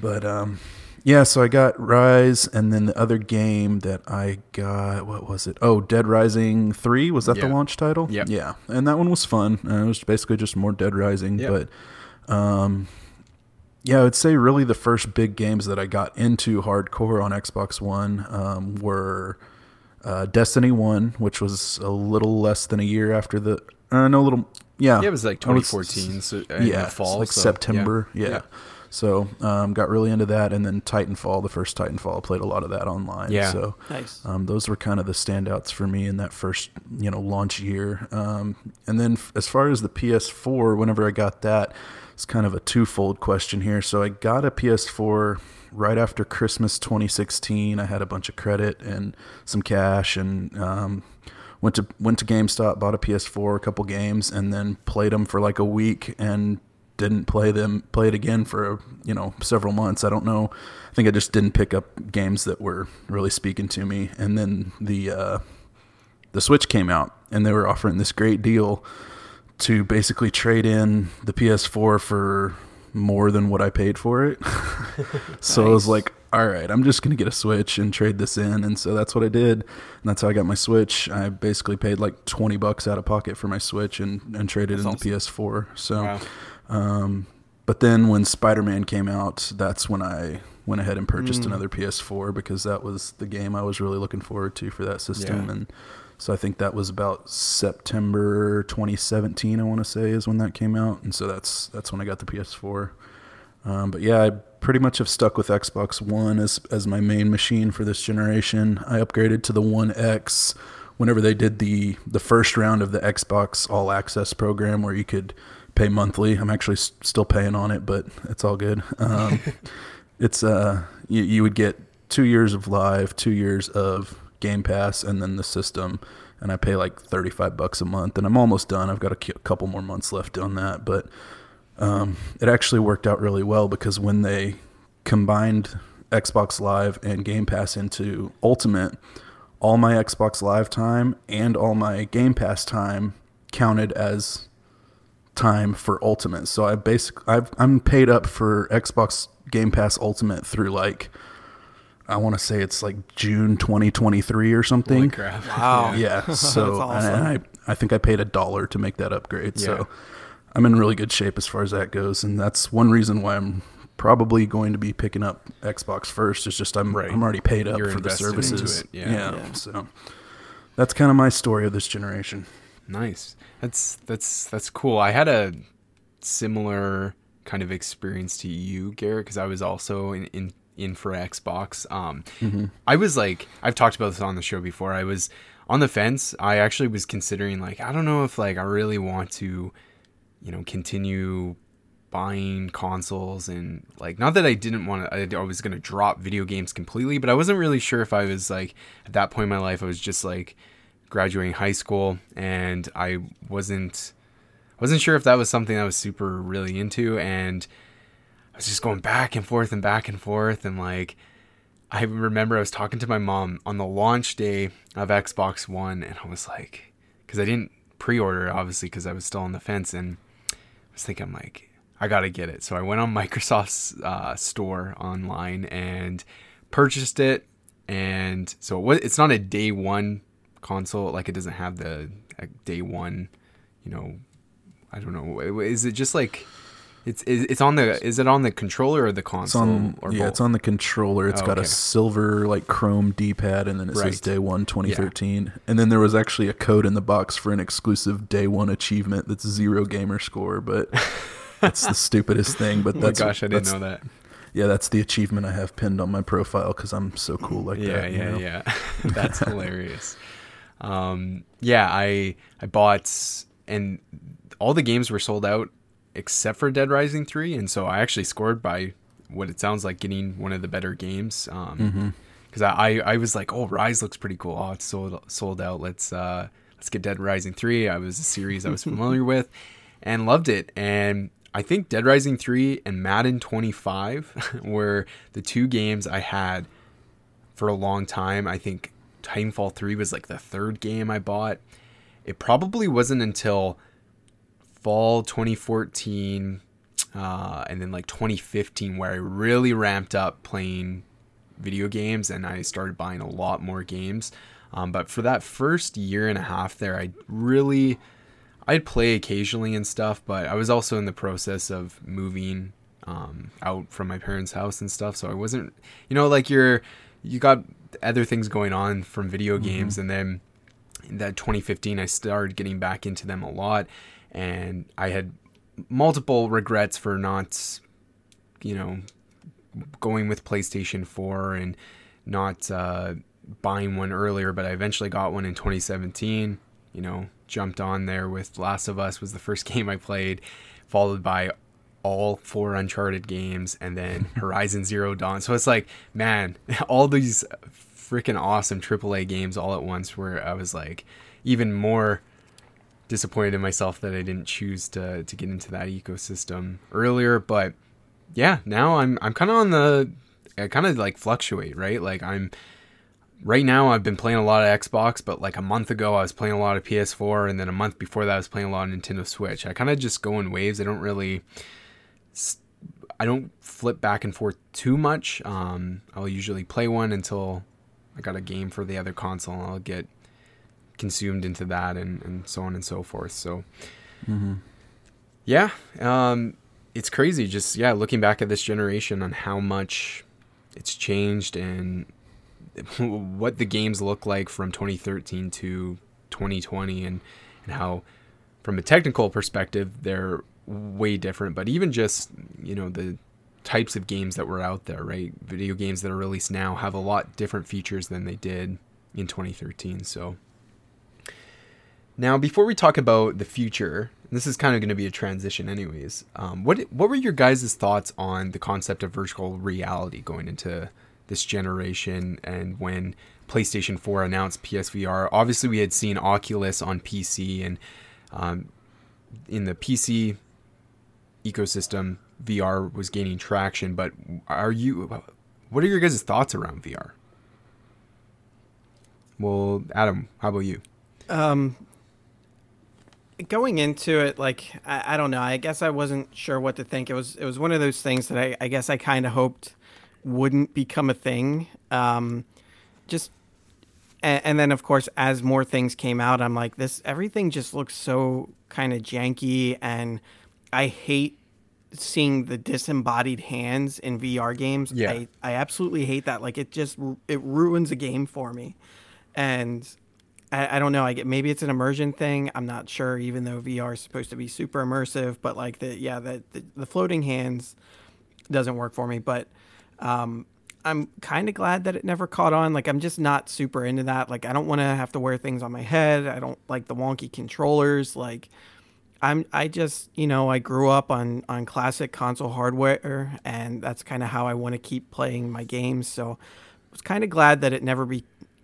but um, yeah, so I got Ryse, and then the other game that I got, what was it? Oh, Dead Rising 3. Was that the launch title? Yeah, Yeah, and that one was fun. Uh, it was basically just more Dead Rising, Yep. but um, yeah, I would say really the first big games that I got into hardcore on Xbox One um, were uh, Destiny One, which was a little less than a year after the. Uh, no, a little. Yeah, Yeah, it was like I was- 2014, so yeah, the fall, like so, September. Yeah. yeah. So um, got really into that, and then Titanfall, the first Titanfall, I played a lot of that online. Yeah. So Nice. um, those were kind of the standouts for me in that first, you know, launch year. Um, and then f- as far as the PS4, whenever I got that, it's kind of a twofold question here. So I got a PS4 right after Christmas 2016. I had a bunch of credit and some cash, and um, went to went to GameStop, bought a PS4, a couple games, and then played them for like a week and didn't play them play it again for you know several months i don't know i think i just didn't pick up games that were really speaking to me and then the uh the switch came out and they were offering this great deal to basically trade in the ps4 for more than what i paid for it. So i was like all right i'm just gonna get a switch and trade this in. And so that's what i did. And that's how i got my switch. I basically paid like 20 bucks out of pocket for my switch and and traded That's in the ps4 so Wow. um, but then when Spider Man came out, that's when I went ahead and purchased another PS4 because that was the game I was really looking forward to for that system. Yeah. And so I think that was about September 2017. I want to say is when that came out, and so that's that's when I got the PS4. Um, but yeah, I pretty much have stuck with Xbox One as as my main machine for this generation. I upgraded to the One X whenever they did the the first round of the Xbox All Access program, where you could pay monthly. I'm actually s- still paying on it, but it's all good. Um, it's uh, you, you would get two years of live, two years of Game Pass, and then the system. And I pay like 35 bucks a month, and I'm almost done. I've got a couple more months left on that, but um, it actually worked out really well because when they combined Xbox Live and Game Pass into Ultimate, all my Xbox Live time and all my Game Pass time counted as time for Ultimate. So I basically I've, I'm paid up for Xbox Game Pass Ultimate through like I want to say it's like June 2023 or something. Holy crap. Wow. Yeah. So That's and awesome. I I think I paid a dollar to make that upgrade. Yeah. So I'm in really good shape as far as that goes, and that's one reason why I'm probably going to be picking up Xbox first. Is just I'm Right. I'm already paid up You're for the invested into services. it, yeah. Yeah. So that's kind of my story of this generation. Nice. That's that's that's cool. I had a similar kind of experience to you, Garrett, because I was also in, in in for Xbox. Um, I was like, I've talked about this on the show before. I was on the fence. I actually was considering like, I don't know if like I really want to, you know, continue buying consoles and like not that I didn't want to I, I was going to drop video games completely but I wasn't really sure if I was like at that point in my life I was just like graduating high school and I wasn't wasn't sure if that was something I was super really into and was just going back and forth and back and forth and like I remember I was talking to my mom on the launch day of Xbox One and I was like cuz I didn't pre-order it, obviously cuz I was still on the fence and I was thinking like I got to get it. So I went on Microsoft's uh, store online and purchased it and so it was, it's not a day 1 console like it doesn't have the day 1, you know, I don't know. Is it just like it's is it's on the is it on the controller or the It's console on or yeah, both? it's on the controller. It's Oh, got a silver like chrome D-pad, and then it Right. says Day One 2013. And then there was actually a code in the box for an exclusive Day One achievement that's zero gamer score, but that's the stupidest thing. But Oh my that's gosh, I didn't know that. Yeah, that's the achievement I have pinned on my profile because I'm so cool like yeah, that. you yeah, know? yeah. That's hilarious. Um, yeah, I I bought and all the games were sold out except for Dead Rising three, and so I actually scored by what it sounds like getting one of the better games. Um, because I, I I was like, oh, Ryse looks pretty cool. Oh, it's sold sold out. Let's uh let's get Dead Rising three. I was a series I was familiar with and loved it. And I think Dead Rising three and Madden twenty five were the two games I had for a long time. I think Titanfall 3 was like the third game I bought. It probably wasn't until fall 2014 uh, and then like 2015 where I really ramped up playing video games and I started buying a lot more games. Um, but for that first year and a half there, I really, I'd play occasionally and stuff, but I was also in the process of moving um, out from my parents' house and stuff. So I wasn't, you know, like you're, you got other things going on from video games. And then in that 2015, I started getting back into them a lot. And I had multiple regrets for not, you know, going with PlayStation 4 and not uh, buying one earlier, but I eventually got one in 2017. You know, jumped on there with Last of Us was the first game I played, followed by all four Uncharted games and then Horizon Zero Dawn. So it's like, man, all these freaking awesome AAA games all at once where I was like even more disappointed in myself that I didn't choose to to get into that ecosystem earlier, but yeah, now I'm I'm kind of on the I kind of like fluctuate, right? Like I'm right now I've been playing a lot of Xbox, but like a month ago I was playing a lot of PS4 and then a month before that I was playing a lot of Nintendo Switch. I kind of just go in waves. I don't really I don't flip back and forth too much. Um, I'll usually play one until I got a game for the other console and I'll get consumed into that and, and so on and so forth. So yeah, um, it's crazy just yeah looking back at this generation on how much it's changed and what the games look like from 2013 to 2020 and and how from a technical perspective they're way different. But even just you know the types of games that were out there right? Video games that are released now have a lot different features than they did in 2013 so now before we talk about the future this is kind of going to be a transition anyways um, what what were your guys' thoughts on the concept of virtual reality going into this generation and when PlayStation 4 announced PSVR. Obviously, we had seen Oculus on PC and um, in the PC ecosystem, VR was gaining traction. But are you? What are your guys' thoughts around VR? Well, Adam, how about you? Um, going into it, like I, I don't know. I guess I wasn't sure what to think. It was it was one of those things that I, I guess I kind of hoped wouldn't become a thing. Um, just and, and, then of course as more things came out, I'm like this everything just looks so kind of janky, and I hate seeing the disembodied hands in VR games. Yeah. I, I absolutely hate that. Like it just it ruins a game for me, and. I, I don't know. I get maybe it's an immersion thing. I'm not sure. Even though VR is supposed to be super immersive, but like the yeah the, the, the floating hands doesn't work for me. But um, I'm kind of glad that it never caught on. Like, I'm just not super into that. Like, I don't want to have to wear things on my head. I don't like the wonky controllers. Like, I'm I just you know I grew up on on classic console hardware, and that's kind of how I want to keep playing my games. So, I was kind of glad that it never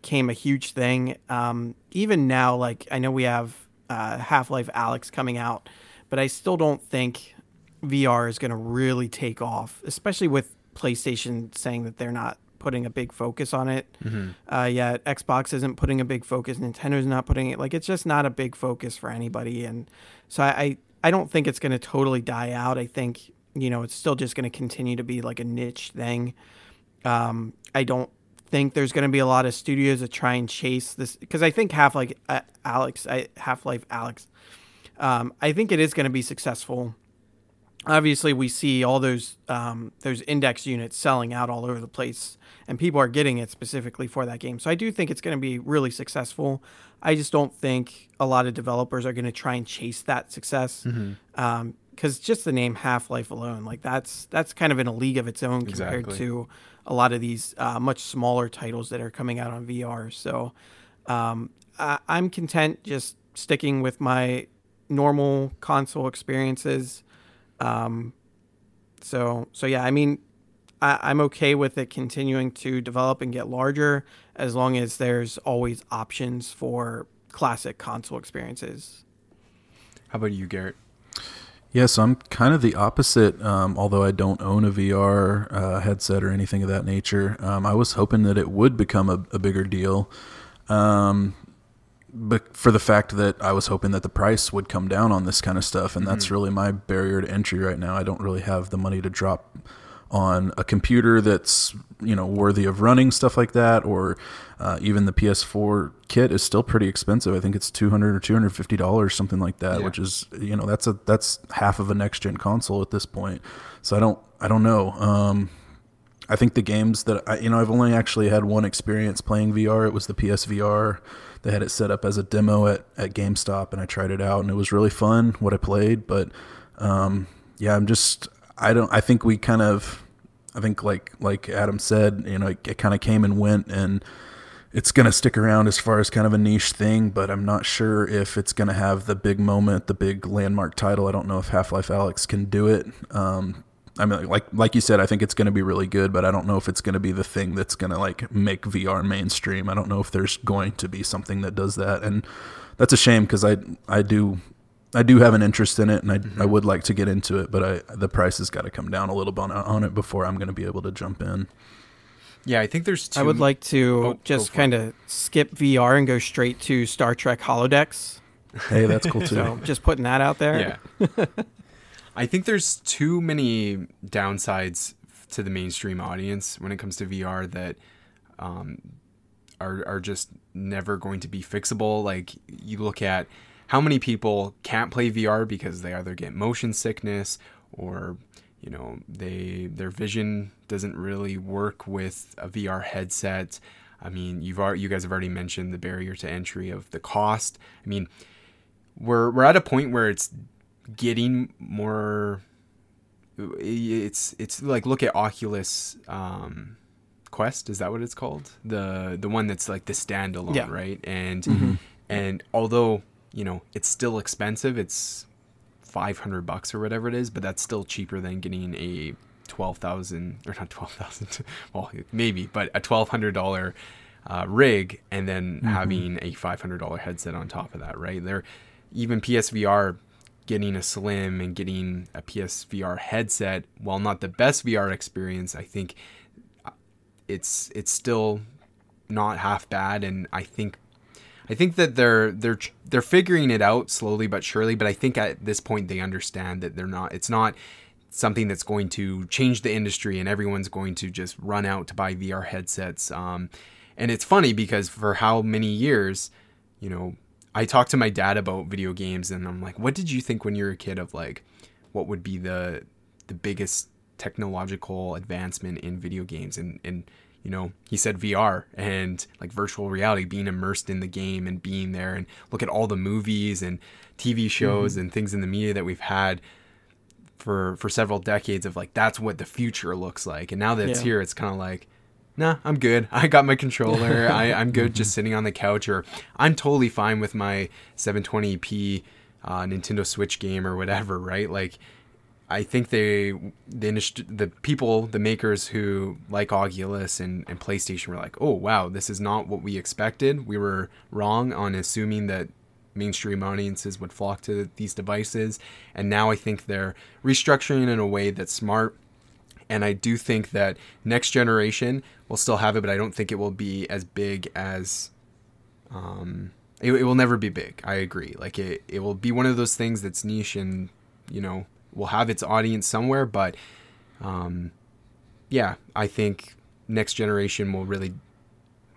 became a huge thing. Um, even now, like I know we have uh, Half Life Alyx coming out, but I still don't think VR is going to really take off, especially with PlayStation saying that they're not putting a big focus on it mm-hmm. uh, yet. Xbox isn't putting a big focus. Nintendo's not putting it. Like it's just not a big focus for anybody. And so I I, I don't think it's going to totally die out. I think you know it's still just going to continue to be like a niche thing. Um, I don't think there's going to be a lot of studios that try and chase this because I think Half like uh, Alyx, I, Half Life Alyx, Um, I think it is going to be successful. Obviously we see all those um, those index units selling out all over the place and people are getting it specifically for that game. So i do think it's going to be really successful. I just don't think a lot of developers are going to try and chase that success. Mm-hmm. um, just the name half-life alone like that's that's kind of in a league of its own compared exactly. to a lot of these uh, much smaller titles that are coming out on vr so um, I- i'm content just sticking with my normal console experiences um, so so yeah, I mean, I, I'm okay with it continuing to develop and get larger as long as there's always options for classic console experiences. How about you, Garrett? Yes, I'm kind of the opposite. Um, although I don't own a VR uh, headset or anything of that nature, um, I was hoping that it would become a, a bigger deal. Um, but for the fact that I was hoping that the price would come down on this kind of stuff, and mm-hmm. that's really my barrier to entry right now. I don't really have the money to drop on a computer that's you know worthy of running stuff like that, or uh, even the PS4 kit is still pretty expensive. I think it's two hundred or two hundred fifty dollars, something like that, yeah. which is you know that's a that's half of a next gen console at this point. So I don't I don't know. Um, I think the games that I, you know I've only actually had one experience playing VR. It was the PSVR they had it set up as a demo at, at GameStop, and I tried it out, and it was really fun what I played. But um, yeah, I'm just I don't I think we kind of I think like like Adam said, you know, it, it kind of came and went, and it's going to stick around as far as kind of a niche thing, but I'm not sure if it's going to have the big moment, the big landmark title. I don't know if Half Life Alyx can do it. Um, I mean, like like you said, I think it's going to be really good, but I don't know if it's going to be the thing that's going to like make VR mainstream. I don't know if there's going to be something that does that, and that's a shame because I I do I do have an interest in it, and I, mm-hmm. I would like to get into it, but I the price has got to come down a little bit on, on it before I'm going to be able to jump in. Yeah, I think there's. Two... I would like to oh, just kind of skip VR and go straight to Star Trek holodecks. Hey, that's cool too. so just putting that out there. Yeah. I think there's too many downsides to the mainstream audience when it comes to VR that um, are are just never going to be fixable. Like you look at how many people can't play VR because they either get motion sickness or you know they their vision doesn't really work with a VR headset. I mean, you've already, you guys have already mentioned the barrier to entry of the cost. I mean, we're we're at a point where it's getting more. It's it's like look at Oculus um, Quest. Is that what it's called? The the one that's like the standalone, Yeah. right? And Mm-hmm. and although you know it's still expensive, it's five hundred bucks or whatever it is, but that's still cheaper than getting a twelve thousand or not twelve thousand. Well, maybe, but a twelve hundred dollar uh, rig and then having a five hundred dollar headset on top of that, right? There, even PSVR getting a slim and getting a PSVR headset, while not the best VR experience, I think uh, it's it's still not half bad, and I think I think that they're they're they're figuring it out slowly but surely. But I think at this point they understand that they're not. It's not something that's going to change the industry, and everyone's going to just run out to buy VR headsets. Um, and it's funny because for how many years, you know, I talked to my dad about video games, and I'm like, "What did you think when you were a kid of like what would be the the biggest technological advancement in video games?" And and you know, he said VR and like virtual reality, being immersed in the game and being there, and look at all the movies and TV shows and things in the media that we've had for for several decades of like that's what the future looks like. And now that it's Yeah. here, it's kind of like, nah, I'm good. I got my controller. I, I'm good just sitting on the couch, or I'm totally fine with my 720p uh, Nintendo Switch game or whatever, right? Like, I think they, the the people, the makers who like Oculus and, and PlayStation were like, oh wow, this is not what we expected. We were wrong on assuming that mainstream audiences would flock to these devices, and now I think they're restructuring in a way that's smart. And I do think that next generation will still have it, but I don't think it will be as big as um, it, it will never be big. I agree. Like it, it will be one of those things that's niche and you know will have its audience somewhere. But um, yeah, I think next generation will really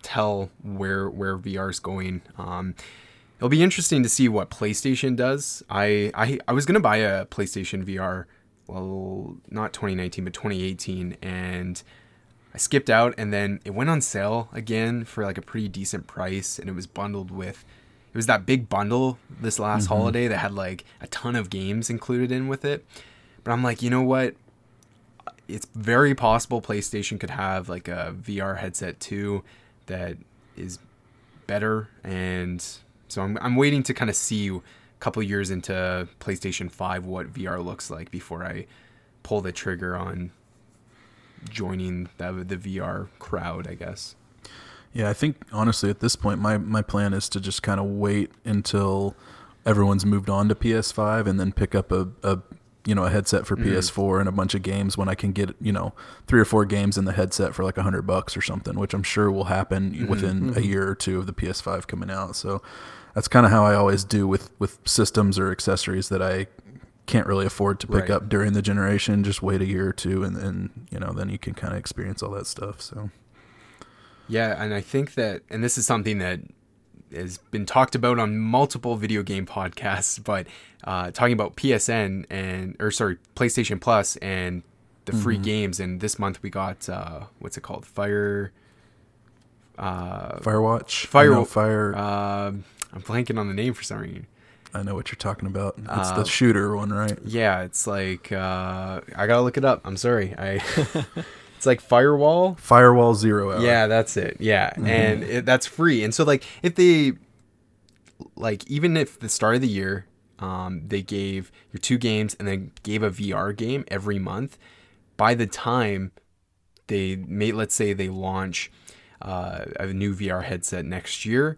tell where where VR is going. Um, it'll be interesting to see what PlayStation does. I I, I was gonna buy a PlayStation VR, well, not 2019 but 2018, and I skipped out, and then it went on sale again for like a pretty decent price, and it was bundled with. It was that big bundle this last mm-hmm. holiday that had like a ton of games included in with it. But I'm like, you know what? It's very possible PlayStation could have like a VR headset too that is better and so I'm, I'm waiting to kind of see a couple years into PlayStation 5 what VR looks like before I pull the trigger on joining the, the VR crowd, I guess. Yeah, I think honestly at this point my my plan is to just kind of wait until everyone's moved on to PS5 and then pick up a, a you know a headset for mm-hmm. PS4 and a bunch of games when I can get you know three or four games in the headset for like a hundred bucks or something, which I'm sure will happen mm-hmm. within a mm-hmm. year or two of the PS5 coming out. So that's kind of how I always do with with systems or accessories that I can't really afford to pick Right. up during the generation. Just wait a year or two and then you know then you can kind of experience all that stuff. So Yeah, and I think that, and this is something that has been talked about on multiple video game podcasts, but uh, talking about PSN and, or sorry, PlayStation Plus and the free games. And this month we got, uh, what's it called? Fire. Uh, Firewatch, Fire- know Fire. um I'm blanking on the name for some reason. I know what you're talking about. It's Uh, the shooter one, right? Yeah, it's like uh, I gotta look it up. I'm sorry. I like Firewall. Firewall Zero Hour. Yeah, that's it. Yeah, and it, that's free. And so like if they like even if the start of the year um, they gave your two games and then gave a VR game every month, by the time they made let's say they launch uh, a new VR headset next year,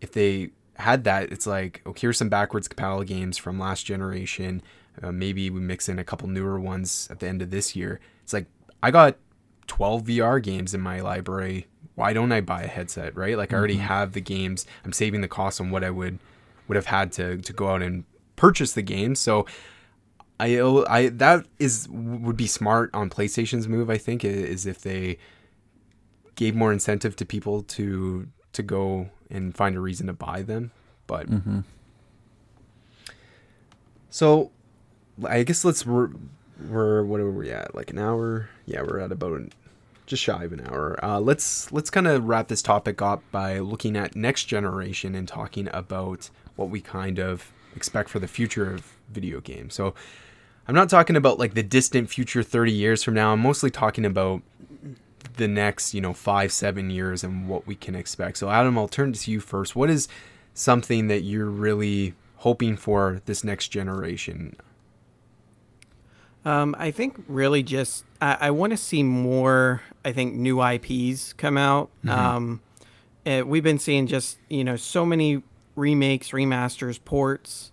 if they had that, it's like okay, here's some backwards compatible games from last generation. Uh, maybe we mix in a couple newer ones at the end of this year. It's like I got 12 VR games in my library. Why don't I buy a headset, right? Like I already have the games. I'm saving the cost on what I would would have had to to go out and purchase the game. So I I that is would be smart on PlayStation's move. I think is if they gave more incentive to people to to go and find a reason to buy them. But mm-hmm. so I guess let's re- we're what are we at? Like an hour? Yeah, we're at about an, just shy of an hour. Uh, let's let's kind of wrap this topic up by looking at next generation and talking about what we kind of expect for the future of video games. So I'm not talking about like the distant future 30 years from now. I'm mostly talking about the next, you know, five, seven years and what we can expect. So, Adam, I'll turn to you first. What is something that you're really hoping for this next generation? Um, I think really just I, I want to see more. I think new IPs come out. Mm-hmm. Um, it, we've been seeing just you know so many remakes, remasters, ports.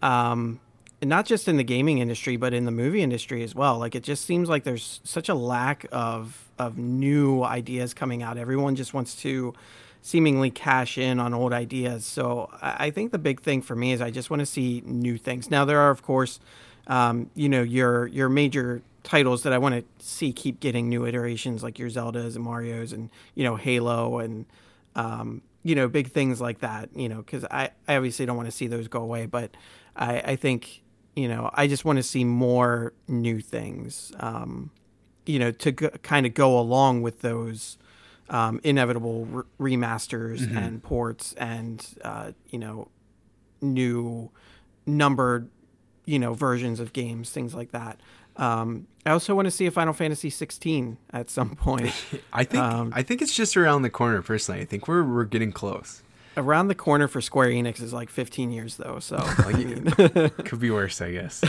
Um, not just in the gaming industry, but in the movie industry as well. Like it just seems like there's such a lack of of new ideas coming out. Everyone just wants to seemingly cash in on old ideas. So I think the big thing for me is I just want to see new things. Now there are of course, um, you know, your your major titles that I want to see keep getting new iterations, like your Zeldas and Mario's, and you know Halo and um, you know big things like that. You know, because I, I obviously don't want to see those go away, but I, I think you know, I just want to see more new things, um, you know, to g- kind of go along with those um, inevitable re- remasters mm-hmm. and ports and, uh, you know, new numbered, you know, versions of games, things like that. Um, I also want to see a Final Fantasy 16 at some point. I think um, I think it's just around the corner. Personally, I think we're we're getting close around the corner for Square Enix is like 15 years though, so I mean, could be worse, I guess.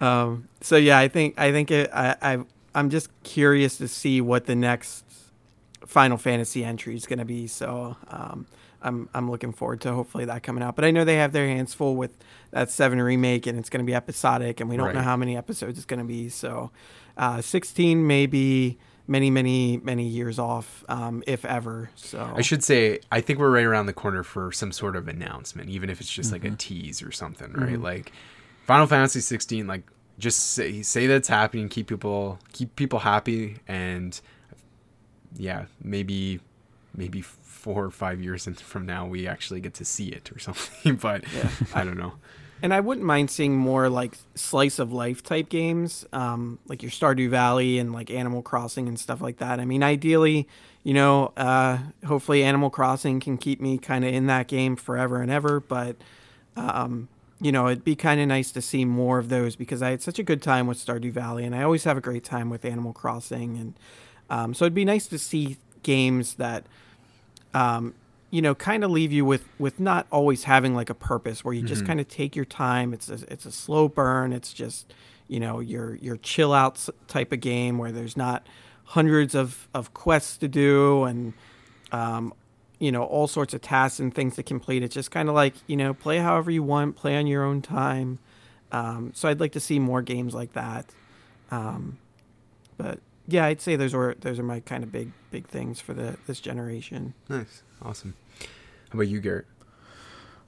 um, so yeah, I think I think it, I, I I'm just curious to see what the next Final Fantasy entry is going to be. So um, I'm I'm looking forward to hopefully that coming out. But I know they have their hands full with that seven remake, and it's going to be episodic, and we don't right. know how many episodes it's going to be. So uh, 16 maybe many, many, many years off, um, if ever. So I should say, I think we're right around the corner for some sort of announcement, even if it's just mm-hmm. like a mm-hmm. tease or something, right? Mm-hmm. Like Final Fantasy 16, like just say say that's happening, keep people keep people happy, and yeah, maybe maybe four or five years from now we actually get to see it or something. but yeah. I don't know. And I wouldn't mind seeing more like slice of life type games, um, like your Stardew Valley and like Animal Crossing and stuff like that. I mean, ideally, you know, uh, hopefully Animal Crossing can keep me kind of in that game forever and ever. But, um, you know, it'd be kind of nice to see more of those because I had such a good time with Stardew Valley and I always have a great time with Animal Crossing. And um, so it'd be nice to see games that um, you know kind of leave you with with not always having like a purpose where you just mm-hmm. kind of take your time. It's a, it's a slow burn. It's just you know your your chill out type of game where there's not hundreds of of quests to do and um, you know all sorts of tasks and things to complete. It's just kind of like you know play however you want play on your own time. Um, so i'd like to see more games like that. Um, but yeah i'd say those are those are my kind of big big things for the this generation nice Awesome. How about you, Garrett?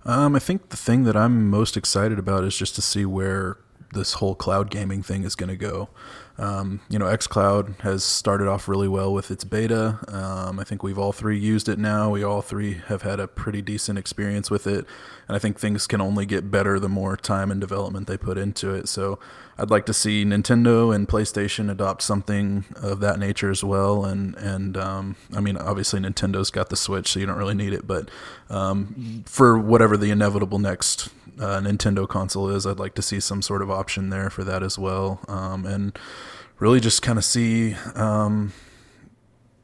Um, I think the thing that I'm most excited about is just to see where this whole cloud gaming thing is going to go. Um, you know, xCloud has started off really well with its beta. Um, I think we've all three used it now. We all three have had a pretty decent experience with it. And I think things can only get better the more time and development they put into it. So I'd like to see Nintendo and PlayStation adopt something of that nature as well. And, and um, I mean, obviously, Nintendo's got the Switch, so you don't really need it. But um, for whatever the inevitable next uh, Nintendo console is, I'd like to see some sort of option there for that as well. Um, and really just kind of see um,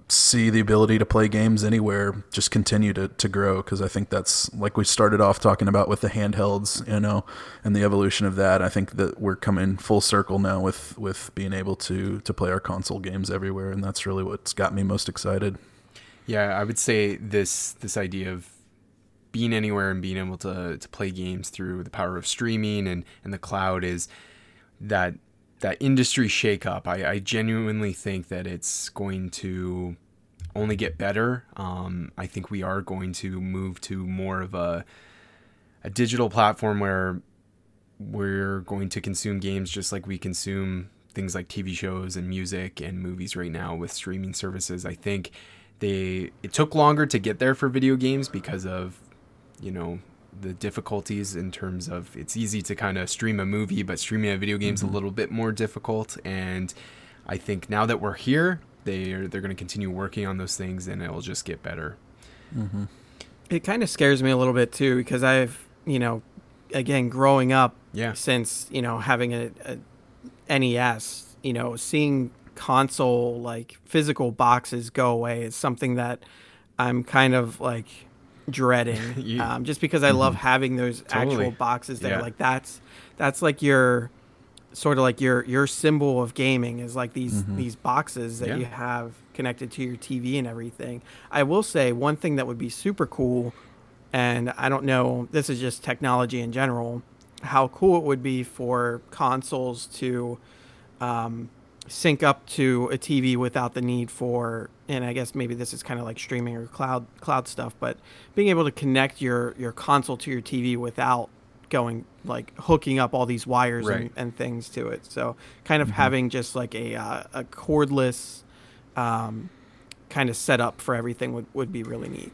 see the ability to play games anywhere just continue to, to grow because I think that's like we started off talking about with the handhelds, you know, and the evolution of that. I think that we're coming full circle now with with being able to to play our console games everywhere, and that's really what's got me most excited. Yeah, I would say this this idea of being anywhere and being able to to play games through the power of streaming and and the cloud is that that industry shakeup. I, I genuinely think that it's going to only get better. Um, I think we are going to move to more of a a digital platform where we're going to consume games just like we consume things like TV shows and music and movies right now with streaming services. I think they it took longer to get there for video games because of you know the difficulties in terms of it's easy to kind of stream a movie, but streaming a video game is a mm-hmm. little bit more difficult. And I think now that we're here, they're they're going to continue working on those things, and it'll just get better. Mm-hmm. It kind of scares me a little bit too because I've, you know, again, growing up Yeah. since, you know, having a, a NES, you know, seeing console like physical boxes go away is something that I'm kind of like dreading You- um, just because I love having those Totally. actual boxes there. Yeah. Like that's that's like your sort of like your your symbol of gaming is like these these boxes that Yeah. you have connected to your TV and everything. I will say one thing that would be super cool and I don't know, this is just technology in general, how cool it would be for consoles to um, sync up to a TV without the need for, and I guess maybe this is kind of like streaming or cloud cloud stuff, but being able to connect your your console to your TV without going like hooking up all these wires Right. and, and things to it. So kind of having just like a uh, a cordless um, kind of setup for everything would, would be really neat.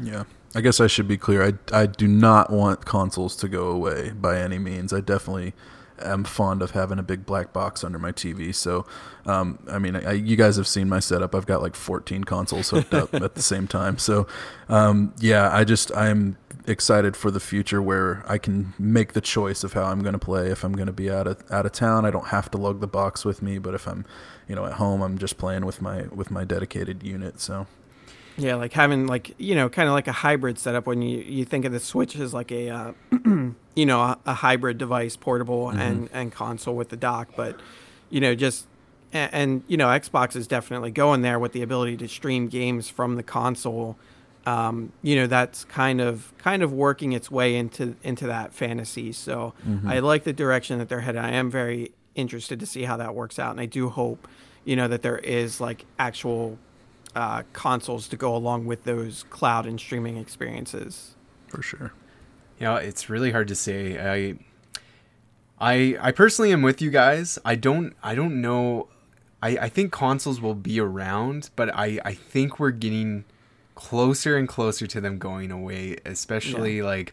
Yeah. I guess I should be clear. I, I do not want consoles to go away by any means. I definitely am fond of having a big black box under my TV. So, um, I mean, I, you guys have seen my setup. I've got like 14 consoles hooked up at the same time. So, um, yeah, I just, I'm excited for the future where I can make the choice of how I'm going to play. If I'm going to be out of, out of town, I don't have to lug the box with me. But if I'm, you know, at home, I'm just playing with my, with my dedicated unit. So, Yeah, like having like you know kind of like a hybrid setup when you you think of the Switch as like a uh, you know a, a hybrid device, portable and and console with the dock, but you know just and, and you know Xbox is definitely going there with the ability to stream games from the console. Um, you know that's kind of kind of working its way into into that fantasy. So I like the direction that they're headed. I am very interested to see how that works out, and I do hope you know that there is like actual uh, consoles to go along with those cloud and streaming experiences. for sure. Yeah, it's really hard to say. I I I personally am with you guys. I don't I don't know I, I think consoles will be around, but I, I think we're getting closer and closer to them going away, especially like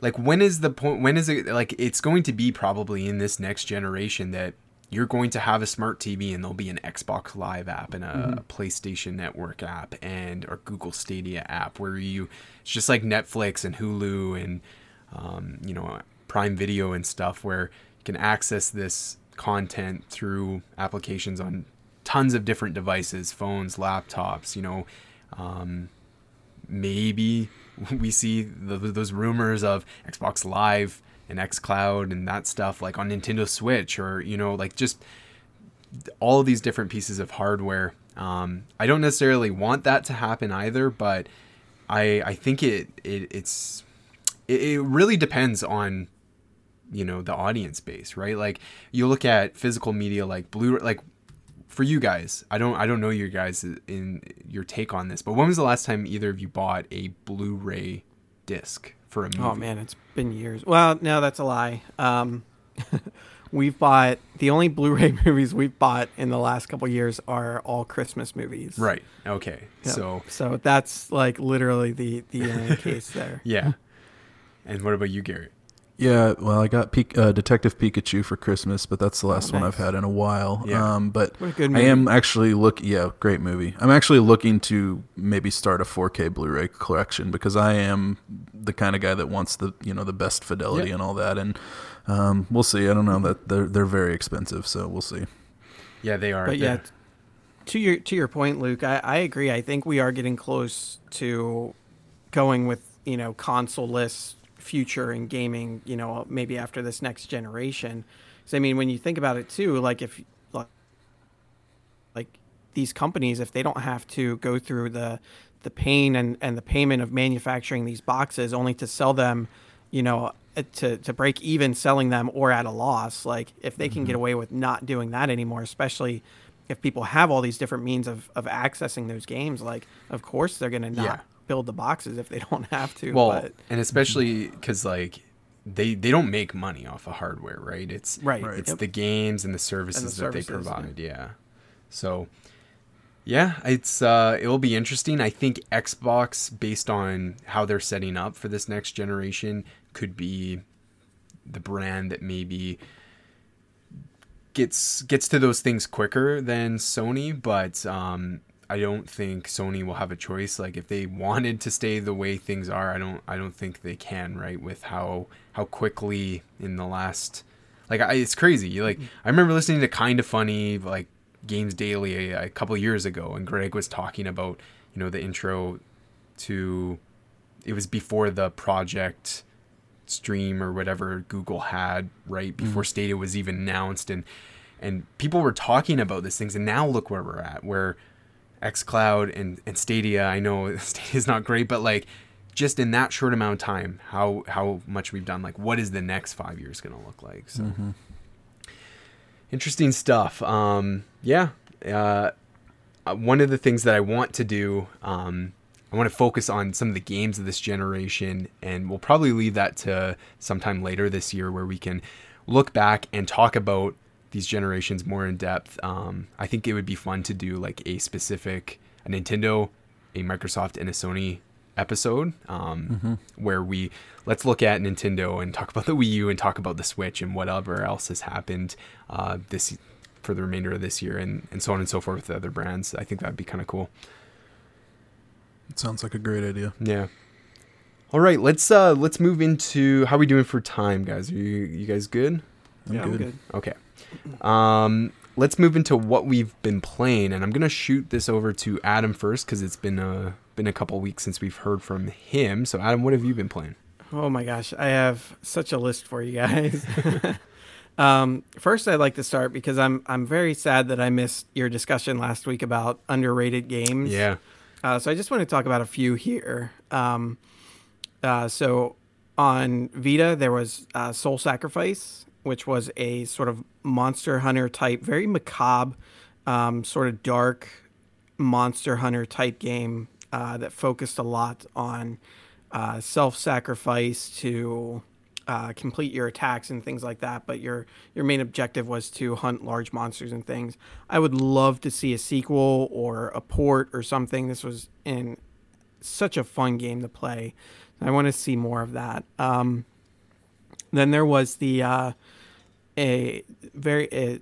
like when is the point when is it like it's going to be probably in this next generation that you're going to have a smart TV and there'll be an Xbox Live app and a, PlayStation Network app and or Google Stadia app where you it's just like Netflix and Hulu and um, you know Prime Video and stuff where you can access this content through applications on tons of different devices, phones, laptops, you know, um, maybe we see the, those rumors of Xbox Live and xCloud and that stuff like on Nintendo Switch or you know like just all these different pieces of hardware. Um, I don't necessarily want that to happen either, but I I think it, it it's it, it really depends on you know the audience base, right? Like you look at physical media like blue like for you guys, I don't I don't know your guys in your take on this, but when was the last time either of you bought a Blu-ray disc for a movie? Oh man, it's been years. Well, no, that's a lie. Um, we've bought the only Blu-ray movies we've bought in the last couple years are all Christmas movies. Right. Okay. Yep. So so that's like literally the the only case there. yeah. And what about you, Garrett? Yeah, well, I got Pik- uh, Detective Pikachu for Christmas, but that's the last one I've had in a while. Yeah. Um, but What a good I am actually look. Yeah, great movie. I'm actually looking to maybe start a 4K Blu-ray collection because I am the kind of guy that wants the you know the best fidelity Yeah. and all that. And um, we'll see. I don't know that they're they're very expensive, so we'll see. Yeah, they are. But yeah, to your to your point, Luke, I, I agree. I think we are getting close to going with you know console-less future in gaming. You know, maybe after this next generation. 'Cause, I mean, when you think about it too, like if like like these companies, if they don't have to go through the the pain and, and the payment of manufacturing these boxes only to sell them, you know, uh, to, to break even selling them or at a loss, like if they can get away with not doing that anymore, especially if people have all these different means of, of accessing those games, like of course they're going to not Yeah. Build the boxes if they don't have to. well, but and especially because like they they don't make money off of hardware, right? It's right. Right. It's Yep. the games and the services, that services, they yeah. provide. Yeah. So Yeah, it's uh, it'll be interesting. I think Xbox, based on how they're setting up for this next generation, could be the brand that maybe gets gets to those things quicker than Sony. But um, I don't think Sony will have a choice. Like if they wanted to stay the way things are, I don't I don't think they can. Right with how how quickly in the last like I, it's crazy. Like I remember listening to Kind of Funny like Games Daily a, a couple years ago, and Greg was talking about you know the intro to it was before the project stream or whatever Google had right before mm. Stadia was even announced and and people were talking about these things and now look where we're at where xCloud and, and Stadia I know Stadia is not great but like just in that short amount of time how how much we've done like what is the next 5 years going to look like so mm-hmm. interesting stuff um yeah uh one of the things that I want to do um I want to focus on some of the games of this generation, and we'll probably leave that to sometime later this year where we can look back and talk about these generations more in depth. Um, I think it would be fun to do like a specific a Nintendo, a Microsoft, and a Sony episode um, mm-hmm. where we let's look at Nintendo and talk about the Wii U and talk about the Switch and whatever else has happened uh, this for the remainder of this year and, and so on and so forth with the other brands. I think that'd be kind of cool. It sounds like a great idea. Yeah. All right, let's uh let's move into how we doing for time, guys. Are you you guys good? I'm yeah, good. I'm good. Okay. Um let's move into what we've been playing and I'm going to shoot this over to Adam first cuz it's been a been a couple weeks since we've heard from him. So Adam, what have you been playing? Oh my gosh, I have such a list for you guys. um, first, I'd like to start because I'm I'm very sad that I missed your discussion last week about underrated games. Yeah. Uh, so I just want to talk about a few here. Um, uh, so on Vita, there was uh, Soul Sacrifice, which was a sort of monster hunter type, very macabre, um, sort of dark monster hunter type game uh, that focused a lot on uh, self sacrifice to uh, complete your attacks and things like that. But your your main objective was to hunt large monsters and things. I would love to see a sequel or a port or something. This was in such a fun game to play. I want to see more of that. Um, then there was the uh, a very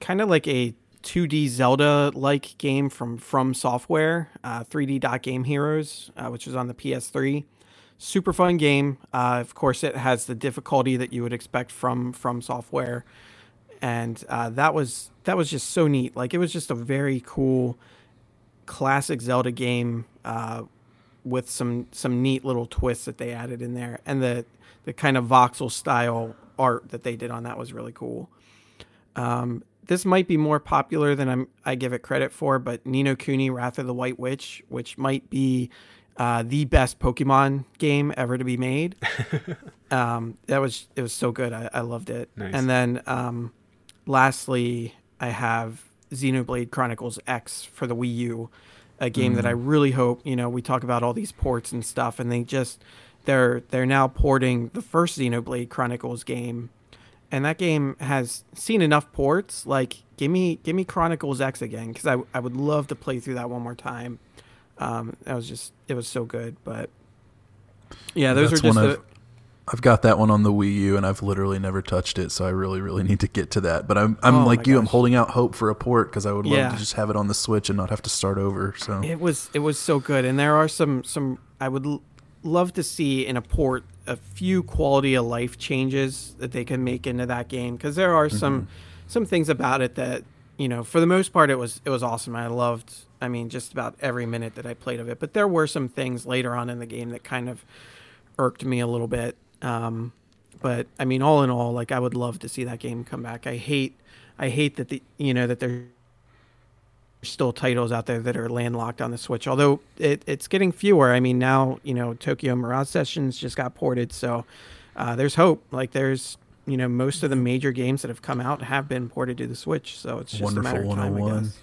kind of like a 2D Zelda like game from From Software, uh, 3D Dot Game Heroes, uh, which was on the PS3 super fun game. Uh, of course, it has the difficulty that you would expect from from software, and uh, that was that was just so neat. Like it was just a very cool, classic Zelda game uh, with some some neat little twists that they added in there, and the the kind of voxel style art that they did on that was really cool. Um, this might be more popular than I'm, I give it credit for, but Nino Cooney, Kuni Wrath of the White Witch, which might be uh, the best Pokemon game ever to be made. um, that was it was so good. I, I loved it. Nice. And then um, lastly, I have Xenoblade Chronicles X for the Wii U, a game mm. that I really hope. You know, we talk about all these ports and stuff, and they just they're they're now porting the first Xenoblade Chronicles game, and that game has seen enough ports. Like, give me give me Chronicles X again because I I would love to play through that one more time. Um, that was just it was so good. But yeah, those That's are just. The, I've got that one on the Wii U, and I've literally never touched it, so I really, really need to get to that. But I'm, I'm oh like you, gosh. I'm holding out hope for a port because I would love yeah. to just have it on the Switch and not have to start over. So it was, it was so good, and there are some, some I would love to see in a port a few quality of life changes that they can make into that game because there are some, mm-hmm. some things about it that you know, for the most part, it was, it was awesome. I loved I mean, just about every minute that I played of it. But there were some things later on in the game that kind of irked me a little bit. Um, but I mean, all in all, like I would love to see that game come back. I hate, I hate that the you know that there's still titles out there that are landlocked on the Switch. Although it, it's getting fewer. I mean, now you know Tokyo Mirage Sessions just got ported, so uh, there's hope. Like there's you know most of the major games that have come out have been ported to the Switch, so it's just Wonderful a matter of time. I oh guess.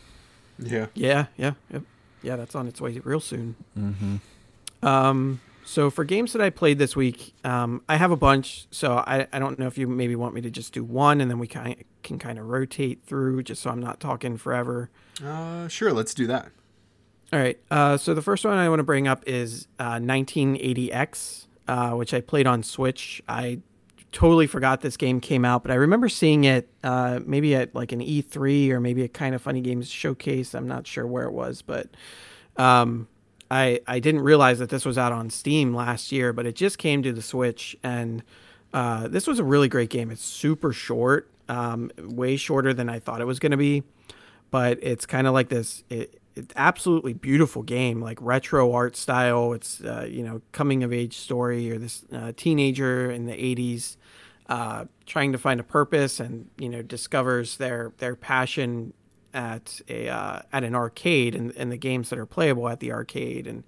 Yeah. Yeah, yeah, yep. Yeah, that's on its way real soon. Mm-hmm. Um, so for games that I played this week, um, I have a bunch. So I, I don't know if you maybe want me to just do one and then we kind can kind of rotate through just so I'm not talking forever. Uh, sure, let's do that. All right. Uh, so the first one I want to bring up is uh, 198X, uh, which I played on Switch. I totally forgot this game came out, but I remember seeing it uh, maybe at like an E3 or maybe a kind of funny games showcase. I'm not sure where it was, but um, I I didn't realize that this was out on Steam last year, but it just came to the Switch, and uh, this was a really great game. It's super short, um, way shorter than I thought it was going to be, but it's kind of like this. It, it's absolutely beautiful game, like retro art style. It's uh, you know coming of age story or this uh, teenager in the 80s uh, trying to find a purpose and you know discovers their their passion at a uh, at an arcade and, and the games that are playable at the arcade. And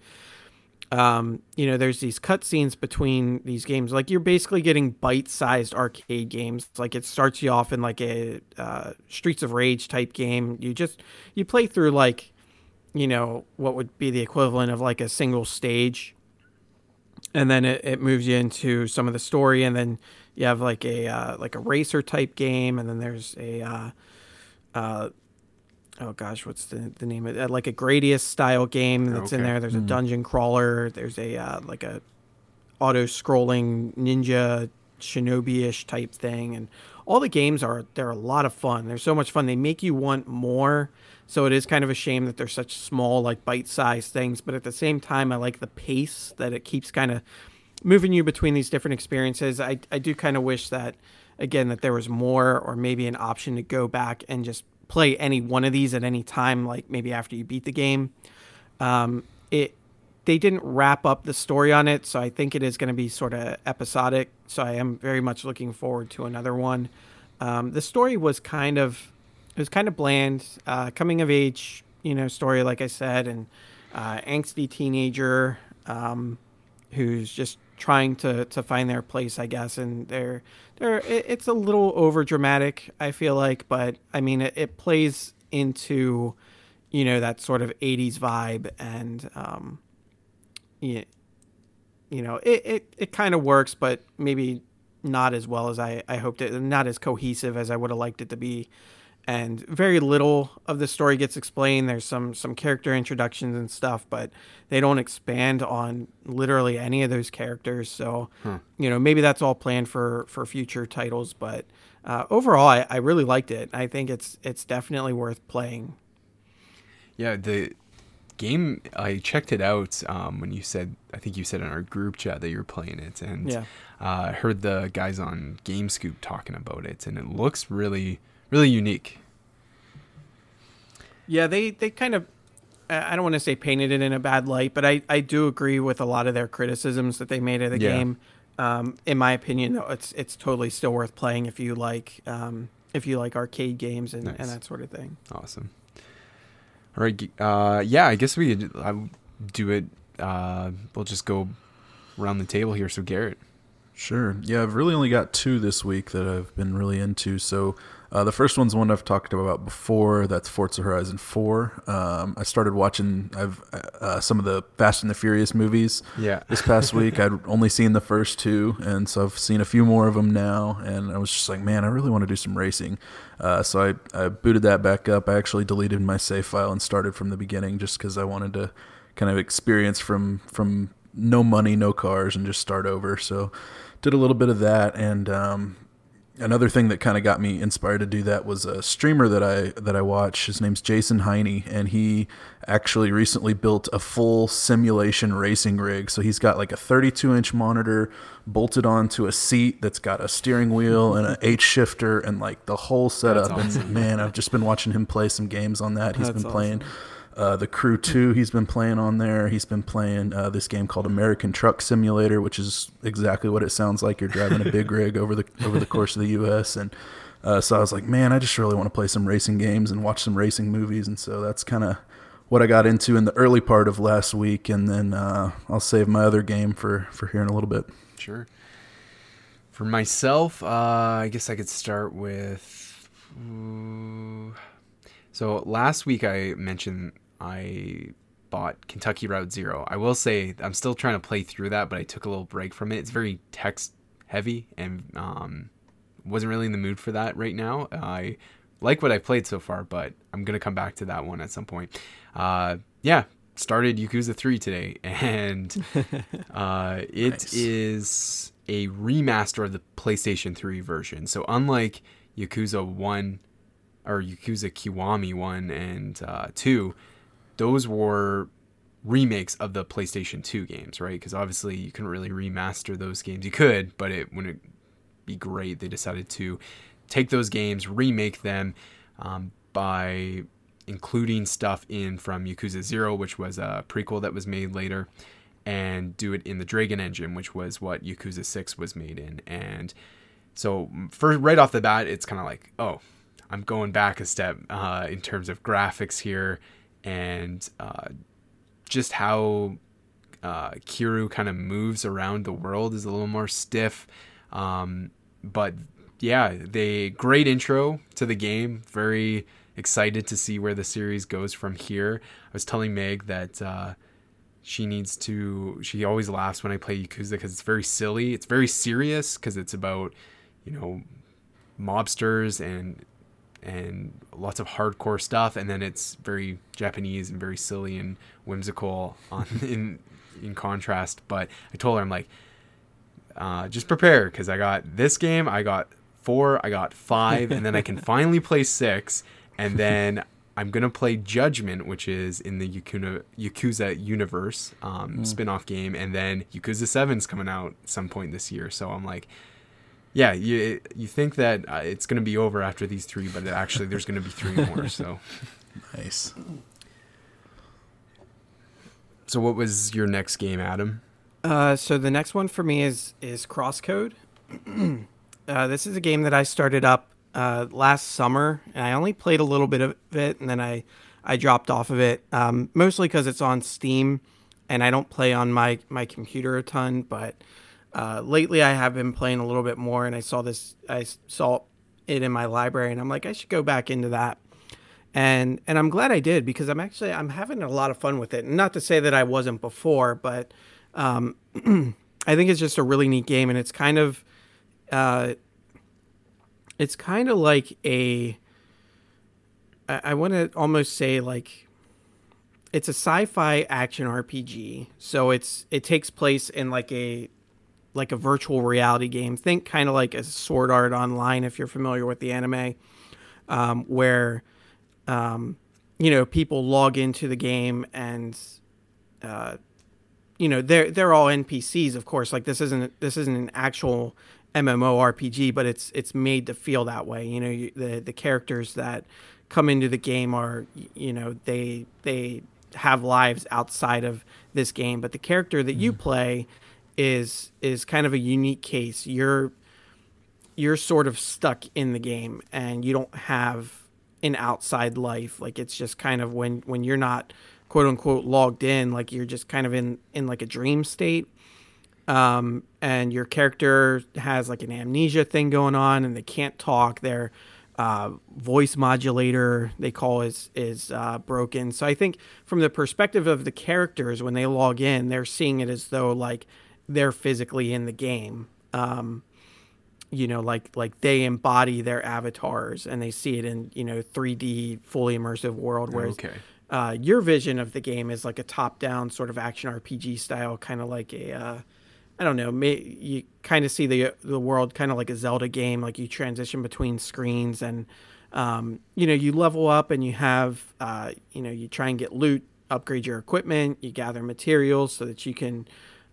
um, you know there's these cutscenes between these games. Like you're basically getting bite-sized arcade games. Like it starts you off in like a uh, streets of rage type game. You just you play through like you know what would be the equivalent of like a single stage. And then it, it moves you into some of the story. And then you have like a uh, like a racer type game. And then there's a uh, uh, oh gosh what's the, the name of it like a gradius style game that's okay. in there there's mm. a dungeon crawler there's a uh, like a auto scrolling ninja shinobi-ish type thing and all the games are they're a lot of fun they're so much fun they make you want more so it is kind of a shame that they're such small, like bite-sized things. But at the same time, I like the pace that it keeps kind of moving you between these different experiences. I I do kind of wish that again that there was more, or maybe an option to go back and just play any one of these at any time, like maybe after you beat the game. Um, it they didn't wrap up the story on it, so I think it is going to be sort of episodic. So I am very much looking forward to another one. Um, the story was kind of it was kind of bland, uh, coming of age, you know, story like I said, and uh, angsty teenager um, who's just trying to to find their place, I guess. And they're they're it, it's a little over dramatic, I feel like, but I mean, it, it, plays into you know that sort of '80s vibe, and um, yeah, you know, it it, it kind of works, but maybe not as well as I, I hoped it, not as cohesive as I would have liked it to be and very little of the story gets explained. There's some some character introductions and stuff, but they don't expand on literally any of those characters. So, huh. you know, maybe that's all planned for for future titles. But uh, overall, I, I really liked it. I think it's it's definitely worth playing. Yeah, the game I checked it out um, when you said I think you said in our group chat that you were playing it, and yeah. uh, I heard the guys on GameScoop talking about it, and it looks really really unique. Yeah, they they kind of I don't want to say painted it in a bad light, but I, I do agree with a lot of their criticisms that they made of the yeah. game. Um, in my opinion, though, it's it's totally still worth playing if you like um, if you like arcade games and, nice. and that sort of thing. Awesome. All right, uh, yeah, I guess we could uh, do it. Uh, we'll just go around the table here. So Garrett. Sure. Yeah, I've really only got two this week that I've been really into. So uh, the first one's one I've talked about before. That's Forza Horizon 4. Um, I started watching I've uh, some of the Fast and the Furious movies. Yeah. This past week, I'd only seen the first two, and so I've seen a few more of them now. And I was just like, man, I really want to do some racing. Uh, so I, I booted that back up. I actually deleted my save file and started from the beginning just because I wanted to kind of experience from from no money, no cars, and just start over. So did a little bit of that, and um, another thing that kind of got me inspired to do that was a streamer that I that I watch. His name's Jason Heine, and he actually recently built a full simulation racing rig. So he's got like a 32 inch monitor bolted onto a seat that's got a steering wheel and an H shifter and like the whole setup. Awesome. And man, I've just been watching him play some games on that. He's that's been playing. Awesome uh, the Crew 2, he's been playing on there. He's been playing uh, this game called American Truck Simulator, which is exactly what it sounds like. You're driving a big rig over the over the course of the U.S. And uh, so I was like, man, I just really want to play some racing games and watch some racing movies. And so that's kind of what I got into in the early part of last week. And then uh, I'll save my other game for, for here in a little bit. Sure. For myself, uh, I guess I could start with. So last week I mentioned I bought Kentucky Route Zero. I will say I'm still trying to play through that, but I took a little break from it. It's very text heavy and um, wasn't really in the mood for that right now. I like what I played so far, but I'm gonna come back to that one at some point. Uh, yeah, started Yakuza 3 today, and uh, it Nice. is a remaster of the PlayStation 3 version. So unlike Yakuza 1 or Yakuza Kiwami 1 and uh, 2, those were remakes of the PlayStation 2 games, right? Because obviously you couldn't really remaster those games. You could, but it wouldn't be great. They decided to take those games, remake them um, by including stuff in from Yakuza 0, which was a prequel that was made later, and do it in the Dragon Engine, which was what Yakuza 6 was made in. And so, for right off the bat, it's kind of like, oh, I'm going back a step uh, in terms of graphics here and uh, just how uh, Kiryu kind of moves around the world is a little more stiff. Um, but yeah, they great intro to the game. Very excited to see where the series goes from here. I was telling Meg that uh, she needs to. She always laughs when I play Yakuza because it's very silly. It's very serious because it's about you know mobsters and and lots of hardcore stuff and then it's very japanese and very silly and whimsical on in in contrast. But i told her i'm like uh, just prepare because i got this game i got four i got five and then i can finally play six and then i'm gonna play judgment which is in the yakuza, yakuza universe um, spin-off game and then yakuza 7's coming out some point this year. So i'm like yeah, you you think that uh, it's going to be over after these three, but actually there's going to be three more. So, Nice. so what was your next game, Adam? Uh, so the next one for me is is Crosscode. uh, this is a game that I started up uh, last summer, and I only played a little bit of it, and then I I dropped off of it, um, mostly because it's on Steam, and I don't play on my my computer a ton. But uh, lately, I have been playing a little bit more, and I saw this I saw it in my library, and I'm like, I should go back into that and and I'm glad I did because I'm actually I'm having a lot of fun with it. Not to say that I wasn't before, but um, I think it's just a really neat game, and it's kind of uh, it's kind of like a I, I want to almost say like it's a sci-fi action RPG. So it's it takes place in like a like a virtual reality game. Think kind of like a Sword Art Online if you're familiar with the anime, um, where um, you know people log into the game and uh, you know they're they're all NPCs, of course. Like this isn't this isn't an actual MMORPG, but it's it's made to feel that way. You know, you, the the characters that come into the game are you know they they have lives outside of this game, but the character that you play is is kind of a unique case. You're you're sort of stuck in the game and you don't have an outside life. Like it's just kind of when when you're not quote unquote logged in like you're just kind of in in like a dream state. Um and your character has like an amnesia thing going on and they can't talk. Their uh, voice modulator they call is is uh, broken. So i think from the perspective of the characters when they log in they're seeing it as though like they're physically in the game um you know like like they embody their avatars and they see it in you know 3d fully immersive world whereas Okay. uh, your vision of the game is like a top-down sort of action RPG style, kind of like a, uh, I don't know, may, you kind of see the the world kind of like a Zelda game, like you transition between screens and, um, you know, you level up and you have, uh, you know, you try and get loot, upgrade your equipment, you gather materials so that you can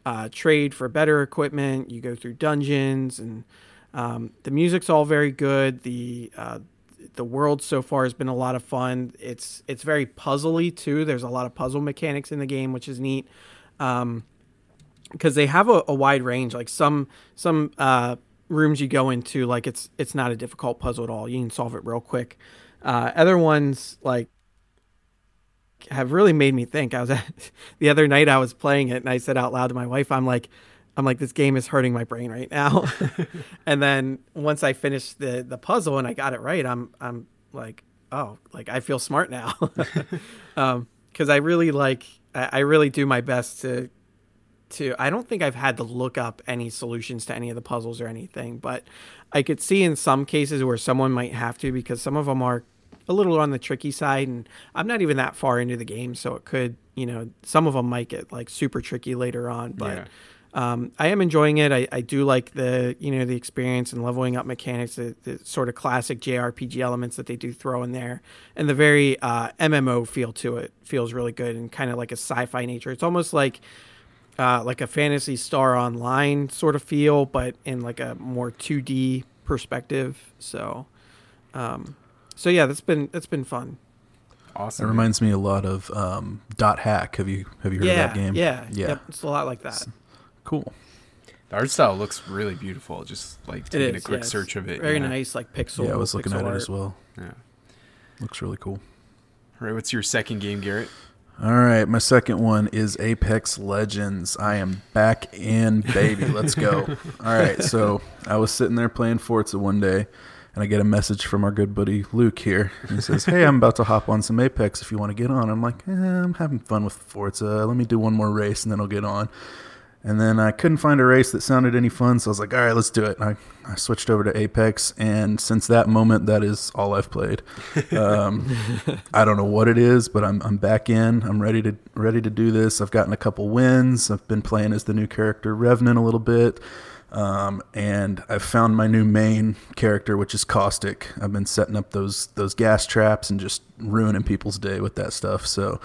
uh, trade for better equipment. You go through dungeons and um, the music's all very good. The uh, the world so far has been a lot of fun. It's it's very puzzly too. There's a lot of puzzle mechanics in the game, which is neat. Um, because they have a, a wide range. Like some some uh, rooms you go into, like it's it's not a difficult puzzle at all. You can solve it real quick. Uh, other ones like have really made me think. I was at, the other night I was playing it and I said out loud to my wife, I'm like, I'm like, this game is hurting my brain right now. and then once I finished the the puzzle and I got it right, I'm I'm like, oh, like I feel smart now. um, because I really like I, I really do my best to to I don't think I've had to look up any solutions to any of the puzzles or anything, but I could see in some cases where someone might have to because some of them are a little on the tricky side, and I'm not even that far into the game, so it could, you know, some of them might get like super tricky later on. But Yeah. um, I am enjoying it. I, I do like the you know the experience and leveling up mechanics, the, the sort of classic JRPG elements that they do throw in there, and the very uh, MMO feel to it feels really good and kind of like a sci-fi nature. It's almost like uh, like a Phantasy Star Online sort of feel, but in like a more 2D perspective. So, um, so yeah, that's been that's been fun. Awesome. It reminds me a lot of um, Dot Hack. Have you have you heard yeah, of that game? yeah, yeah. Yep, it's a lot like that. Cool. The art style looks really beautiful. Just like It taking is a quick yeah, search of it. Very yeah. nice, like pixel. yeah, I was looking pixel at it as well. Yeah. Looks really cool. All right. What's your second game, Garrett? All right, my second one is Apex Legends. I am back in, baby. Let's go. All right, so I was sitting there playing Forza one day, and I get a message from our good buddy Luke here. He says, "Hey, I'm about to hop on some Apex. If you want to get on." I'm like, eh, "I'm having fun with Forza. Let me do one more race, and then I'll get on." And then I couldn't find a race that sounded any fun, so I was like, all right, let's do it. And I, I switched over to Apex, and since that moment, that is all I've played. Um, I don't know what it is, but I'm, I'm back in. I'm ready to ready to do this. I've gotten a couple wins. I've been playing as the new character Revenant a little bit, um, and I've found my new main character, which is Caustic. I've been setting up those those gas traps and just ruining people's day with that stuff. So,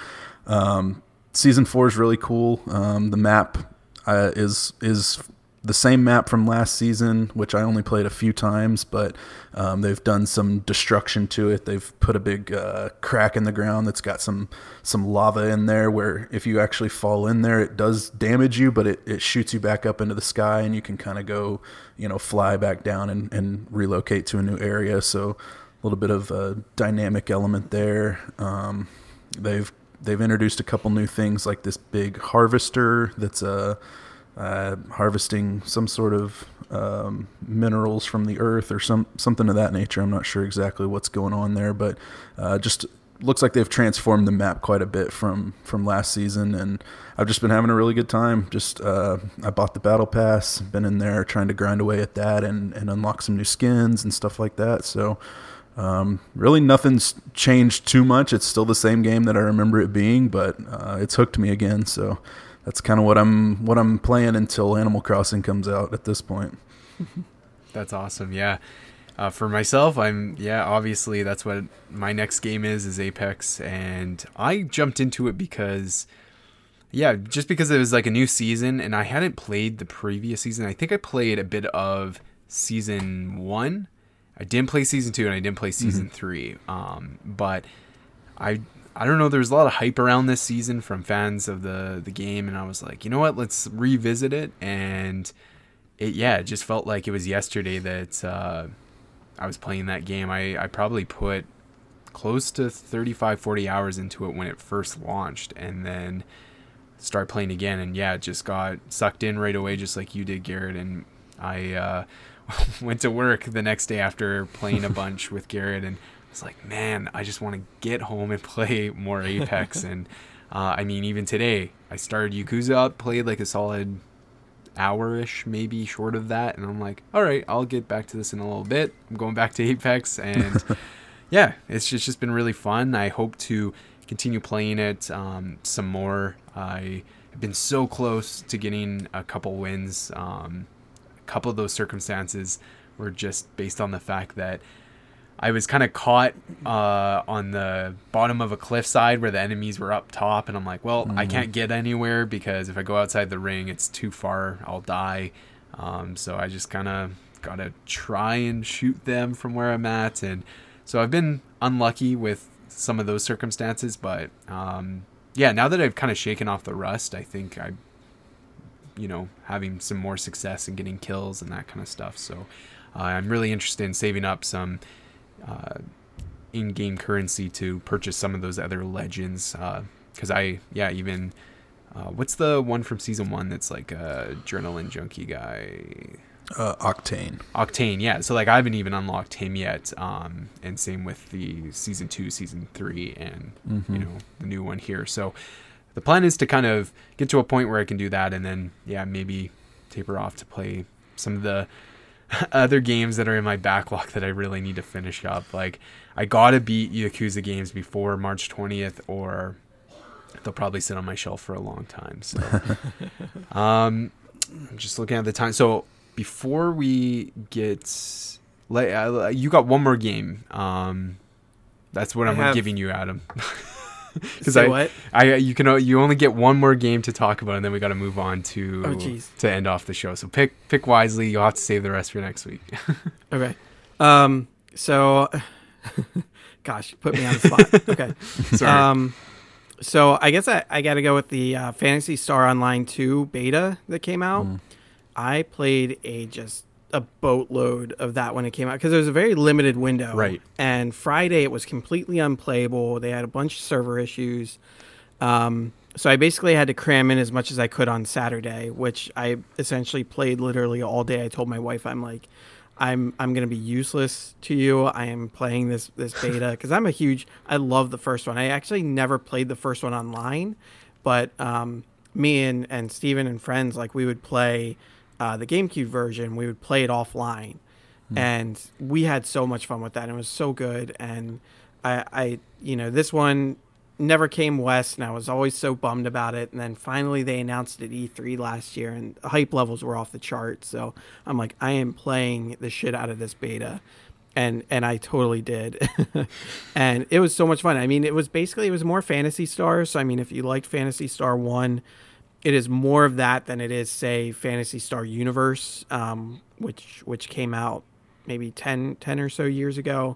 um, season four is really cool. Um, the map uh, is is the same map from last season, which I only played a few times, but um, they've done some destruction to it. They've put a big uh, crack in the ground that's got some some lava in there, where if you actually fall in there, it does damage you, but it, it shoots you back up into the sky, and you can kind of go, you know, fly back down and, and relocate to a new area. So a little bit of a dynamic element there. Um, they've they've introduced a couple new things like this big harvester that's uh, uh, harvesting some sort of um, minerals from the earth or some something of that nature. I'm not sure exactly what's going on there, but uh, just looks like they've transformed the map quite a bit from from last season, and I've just been having a really good time. Just uh, I bought the battle pass, been in there trying to grind away at that and and unlock some new skins and stuff like that. So. Um, really, nothing's changed too much. It's still the same game that I remember it being, but uh, it's hooked me again. So that's kind of what I'm what I'm playing until Animal Crossing comes out. At this point, That's awesome. Yeah. Uh, for myself, I'm yeah. Obviously, that's what my next game is is Apex, and I jumped into it because, yeah, just because it was like a new season, and I hadn't played the previous season. I think I played a bit of season one. I didn't play season two, and I didn't play season three. Um, but I I don't know. There was a lot of hype around this season from fans of the the game, and I was like, you know what? Let's revisit it. And it yeah, it just felt like it was yesterday that uh, I was playing that game. I I probably put close to 35 40 hours into it when it first launched and then start playing again and yeah it just got sucked in right away just like you did garrett and i uh, went to work the next day after playing a bunch with garrett and it's like man i just want to get home and play more apex. And uh, i mean even today i started yakuza up played like a solid hour-ish maybe short of that. And i'm like all right i'll get back to this in a little bit. I'm going back to apex. And yeah it's just, just been really fun. I hope to continue playing it um, some more. I have been so close to getting a couple wins. Um, a couple of those circumstances were just based on the fact that I was kind of caught uh, on the bottom of a cliffside where the enemies were up top, and I'm like, well, I can't get anywhere because if I go outside the ring, it's too far. I'll die. Um, so I just kind of gotta try and shoot them from where I'm at, and so I've been unlucky with some of those circumstances. But um, yeah, now that I've kind of shaken off the rust, I think I, you know, having some more success and getting kills and that kind of stuff. So uh, I'm really interested in saving up some uh, in-game currency to purchase some of those other legends. Because I, yeah, even uh, what's the one from season one that's like a adrenaline junkie guy? uh, Octane. Octane, yeah. So like I haven't even unlocked him yet. Um, and same with the season two, season three, and you know the new one here. So the plan is to kind of get to a point where I can do that, and then yeah, maybe taper off to play some of the other games that are in my backlog that I really need to finish up. Like I gotta beat Yakuza games before March 20th, or they'll probably sit on my shelf for a long time. So, um, I'm just looking at the time. So before we get, like, you got one more game. Um, that's what I I'm have- giving you, Adam. Because I, what? I, you can, o- you only get one more game to talk about, and then we got to move on to Oh, to end off the show. So pick, pick wisely. You'll have to save the rest for next week. Okay. Um. So, gosh, put me on the spot. Okay. Sorry. Um. So I guess I, I got to go with the uh, Phantasy Star Online 2 beta that came out. I played a just a boatload of that when it came out because there was a very limited window. Right. And Friday it was completely unplayable. They had a bunch of server issues. Um, so I basically had to cram in as much as I could on Saturday, which I essentially played literally all day. I told my wife, I'm like, I'm I'm gonna be useless to you. I am playing this this beta because I'm a huge. I love the first one. I actually never played the first one online, but um, me and and Steven and friends like we would play uh, the GameCube version. We would play it offline, and we had so much fun with that. It was so good. And I, I you know this one never came west and I was always so bummed about it and then finally they announced it at E3 last year and the hype levels were off the chart so I'm like I am playing the shit out of this beta and and I totally did and it was so much fun I mean it was basically it was more Phantasy Star so I mean if you liked Phantasy Star 1 it is more of that than it is say Phantasy Star Universe um, which which came out maybe 10 10 or so years ago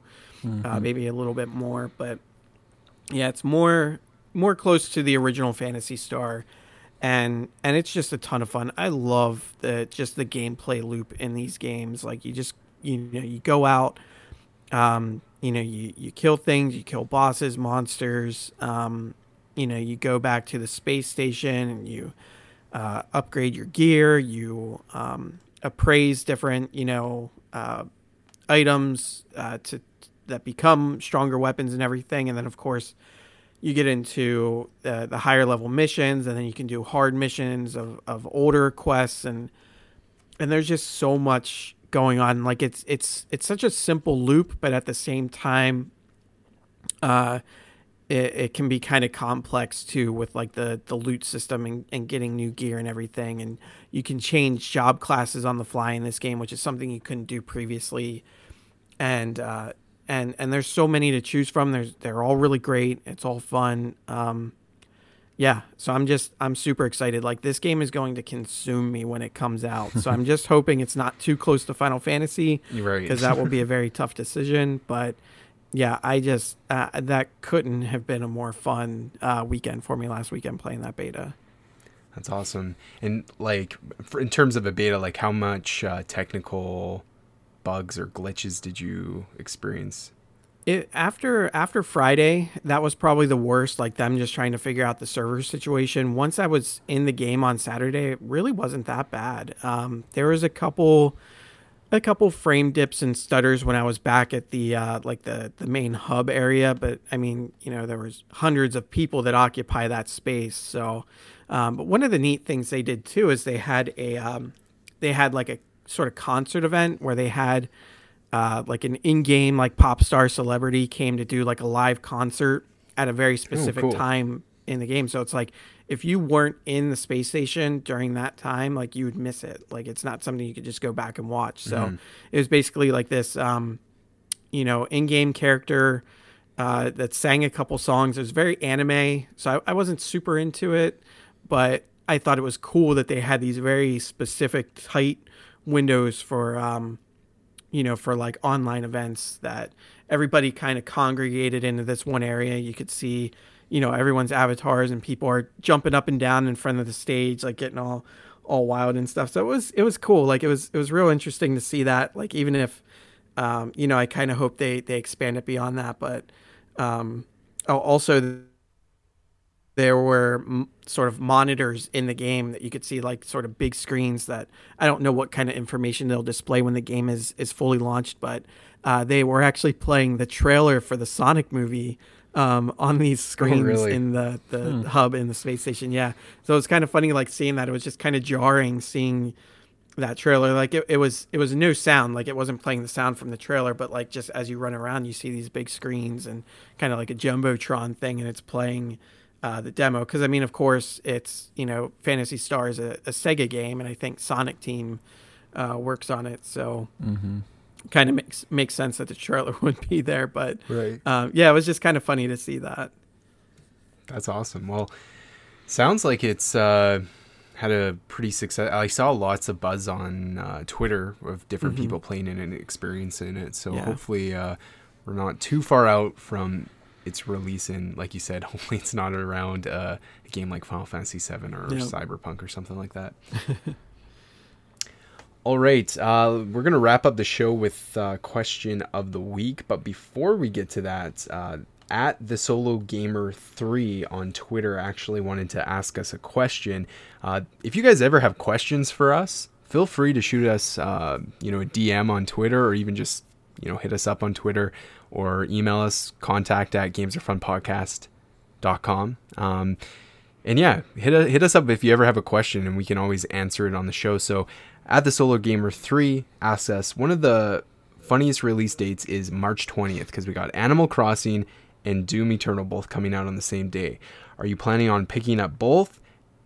uh, maybe a little bit more but yeah, it's more more close to the original Phantasy Star, and and it's just a ton of fun. I love the just the gameplay loop in these games. Like you just you know you go out, um, you know you you kill things, you kill bosses, monsters. Um, you know you go back to the space station and you uh, upgrade your gear. You um, appraise different you know uh, items uh, to that become stronger weapons and everything. And then, of course, you get into uh, the higher level missions, and then you can do hard missions of, of older quests, and and there's just so much going on. Like it's it's it's such a simple loop, but at the same time, uh, it, it can be kind of complex too with like the the loot system and, and getting new gear and everything and you can change job classes on the fly in this game which is something you couldn't do previously and uh, and and there's so many to choose from. There's they're all really great. It's all fun. Um, yeah, so I'm just I'm super excited. Like this game is going to consume me when it comes out. So I'm just hoping it's not too close to Final Fantasy right. because that will be a very tough decision. But yeah, I just uh, that couldn't have been a more fun uh, weekend for me last weekend playing that beta. That's awesome. And like, for, in terms of a beta, like how much uh, technical bugs or glitches did you experience? It after after Friday, that was probably the worst. Like them just trying to figure out the server situation. Once I was in the game on Saturday, it really wasn't that bad. Um, there was a couple, a couple frame dips and stutters when I was back at the uh, like the the main hub area. But I mean, you know, there was hundreds of people that occupy that space. So, um, but one of the neat things they did too is they had a um, they had like a sort of concert event where they had uh, like an in-game like pop star celebrity came to do like a live concert at a very specific cool. time in the game. So it's like if you weren't in the space station during that time, like you would miss it. Like it's not something you could just go back and watch. So it was basically like this, um, you know, in-game character uh, that sang a couple songs. It was very anime, so I, I wasn't super into it, but I thought it was cool that they had these very specific, tight windows for um, you know, for like online events that everybody kind of congregated into this one area. You could see, you know, everyone's avatars and people are jumping up and down in front of the stage, like getting all all wild and stuff. So it was it was cool. Like it was it was real interesting to see that. Like even if um, you know, I kind of hope they they expand it beyond that, but um, oh, also there were m- sort of monitors in the game that you could see like sort of big screens that I don't know what kind of information they'll display when the game is is fully launched, but uh, they were actually playing the trailer for the Sonic movie um, on these screens really? in the the hub in the space station. Yeah, so it's kind of funny like seeing that. It was just kind of jarring seeing that trailer. Like it, it was it was a no sound. Like it wasn't playing the sound from the trailer, but like just as you run around, you see these big screens and kind of like a jumbotron thing, and it's playing uh, the demo. Because I mean, of course, it's you know Phantasy Star is a, a Sega game, and I think Sonic Team uh, works on it, so. Mm-hmm. Kind of makes makes sense that the trailer would be there, but Right. um, yeah, it was just kind of funny to see that. That's awesome. Well, sounds like it's uh, had a pretty success. I saw lots of buzz on uh, Twitter of different Mhm. people playing it and experiencing it. So Yeah. hopefully uh, we're not too far out from its release. And like you said, hopefully it's not around uh, a game like Final Fantasy VII or Yeah. Cyberpunk or something like that. All right, uh, we're gonna wrap up the show with uh, question of the week. But before we get to that, uh, at the Solo Gamer Three on Twitter actually wanted to ask us a question. Uh, if you guys ever have questions for us, feel free to shoot us, uh, you know, a DM on Twitter, or even just you know hit us up on Twitter or email us contact at gamesarefunpodcast.com. Um, and yeah, hit hit us up if you ever have a question, and we can always answer it on the show. So, at the Solar Gamer Three asks us one of the funniest release dates is March twentieth because we got Animal Crossing and Doom Eternal both coming out on the same day. Are you planning on picking up both?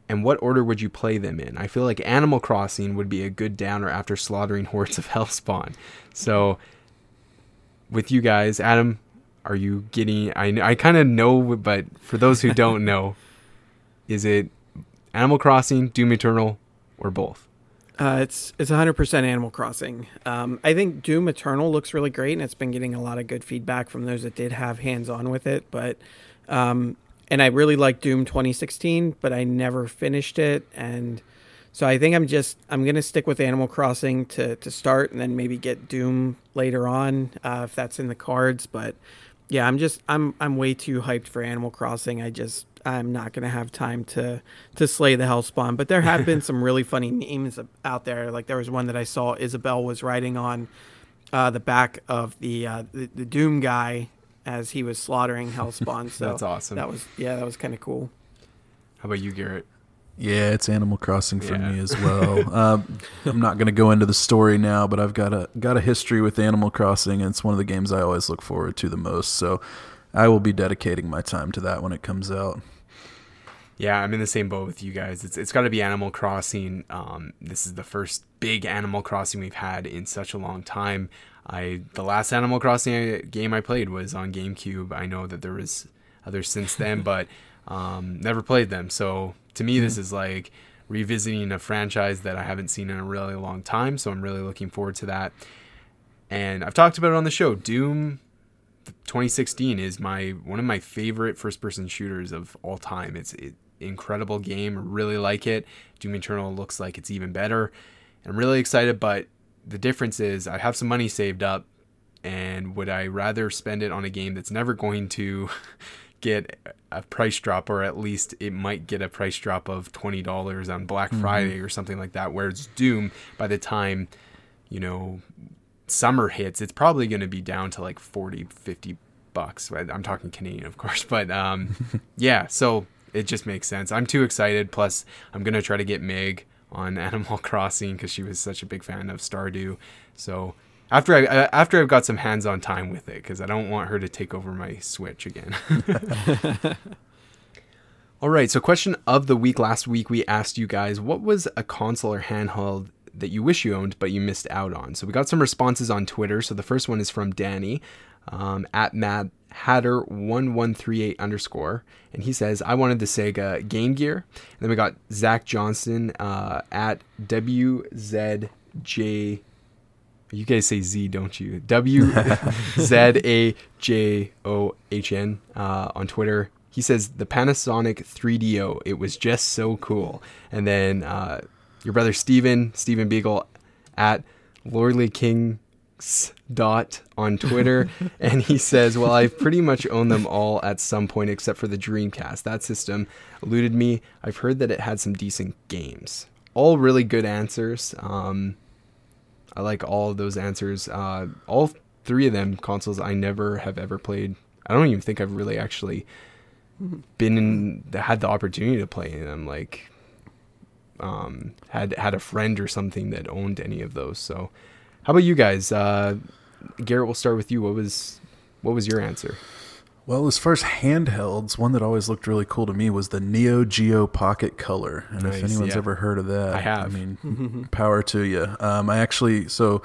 And what order would you play them in? I feel like Animal Crossing would be a good downer after slaughtering hordes of Hellspawn. So, with you guys, Adam, are you getting? I I kind of know, but for those who don't know, is it Animal Crossing, Doom Eternal, or both? Uh, it's it's 100% Animal Crossing. Um, I think Doom Eternal looks really great, and it's been getting a lot of good feedback from those that did have hands on with it. But um, and I really like Doom 2016, but I never finished it, and so I think I'm just I'm gonna stick with Animal Crossing to to start, and then maybe get Doom later on uh, if that's in the cards. But yeah, I'm just I'm I'm way too hyped for Animal Crossing. I just I'm not gonna have time to to slay the Hellspawn. But there have been some really funny memes out there. Like there was one that I saw Isabelle was riding on uh, the back of the, uh, the the Doom guy as he was slaughtering Hellspawn. So That's awesome. That was yeah, that was kind of cool. How about you, Garrett? Yeah, it's Animal Crossing for Yeah. me as well. um, I'm not going to go into the story now, but I've got a got a history with Animal Crossing, and it's one of the games I always look forward to the most. So I will be dedicating my time to that when it comes out. Yeah, I'm in the same boat with you guys. It's it's got to be Animal Crossing. Um, this is the first big Animal Crossing we've had in such a long time. I the last Animal Crossing game I played was on GameCube. I know that there was others since then, but um, never played them. So to me, this is like revisiting a franchise that I haven't seen in a really long time. So I'm really looking forward to that. And I've talked about it on the show. Doom 2016 is my one of my favorite first person shooters of all time. It's an incredible game. Really like it. Doom Eternal looks like it's even better. I'm really excited, but the difference is I have some money saved up and would I rather spend it on a game that's never going to get a price drop or at least it might get a price drop of $20 on Black mm-hmm. Friday or something like that whereas Doom by the time you know summer hits it's probably going to be down to like 40 50 bucks i'm talking canadian of course but um yeah so it just makes sense i'm too excited plus i'm going to try to get meg on animal crossing because she was such a big fan of stardew so after I uh, after I've got some hands-on time with it, because I don't want her to take over my Switch again. All right, so question of the week. Last week we asked you guys what was a console or handheld that you wish you owned but you missed out on. So we got some responses on Twitter. So the first one is from Danny um, at Mad Hatter one one three eight underscore, and he says I wanted the Sega Game Gear. And then we got Zach Johnson uh, at WZJ. You guys say Z, don't you? W Z A J O H N uh, on Twitter. He says the Panasonic 3DO. It was just so cool. And then uh, your brother Steven, Steven Beagle, at Lordly Kings dot on Twitter, and he says, "Well, I've pretty much owned them all at some point, except for the Dreamcast. That system eluded me. I've heard that it had some decent games. All really good answers. Um, I like all of those answers. Uh, all three of them consoles I never have ever played. I don't even think I've really actually been in, had the opportunity to play in them. Like um, had had a friend or something that owned any of those. So, how about you guys? Uh, Garrett, we'll start with you. What was what was your answer? Well, as far as handhelds, one that always looked really cool to me was the Neo Geo Pocket Color. And Nice, if anyone's yeah. ever heard of that, I have. I mean, power to you. Um, I actually, so,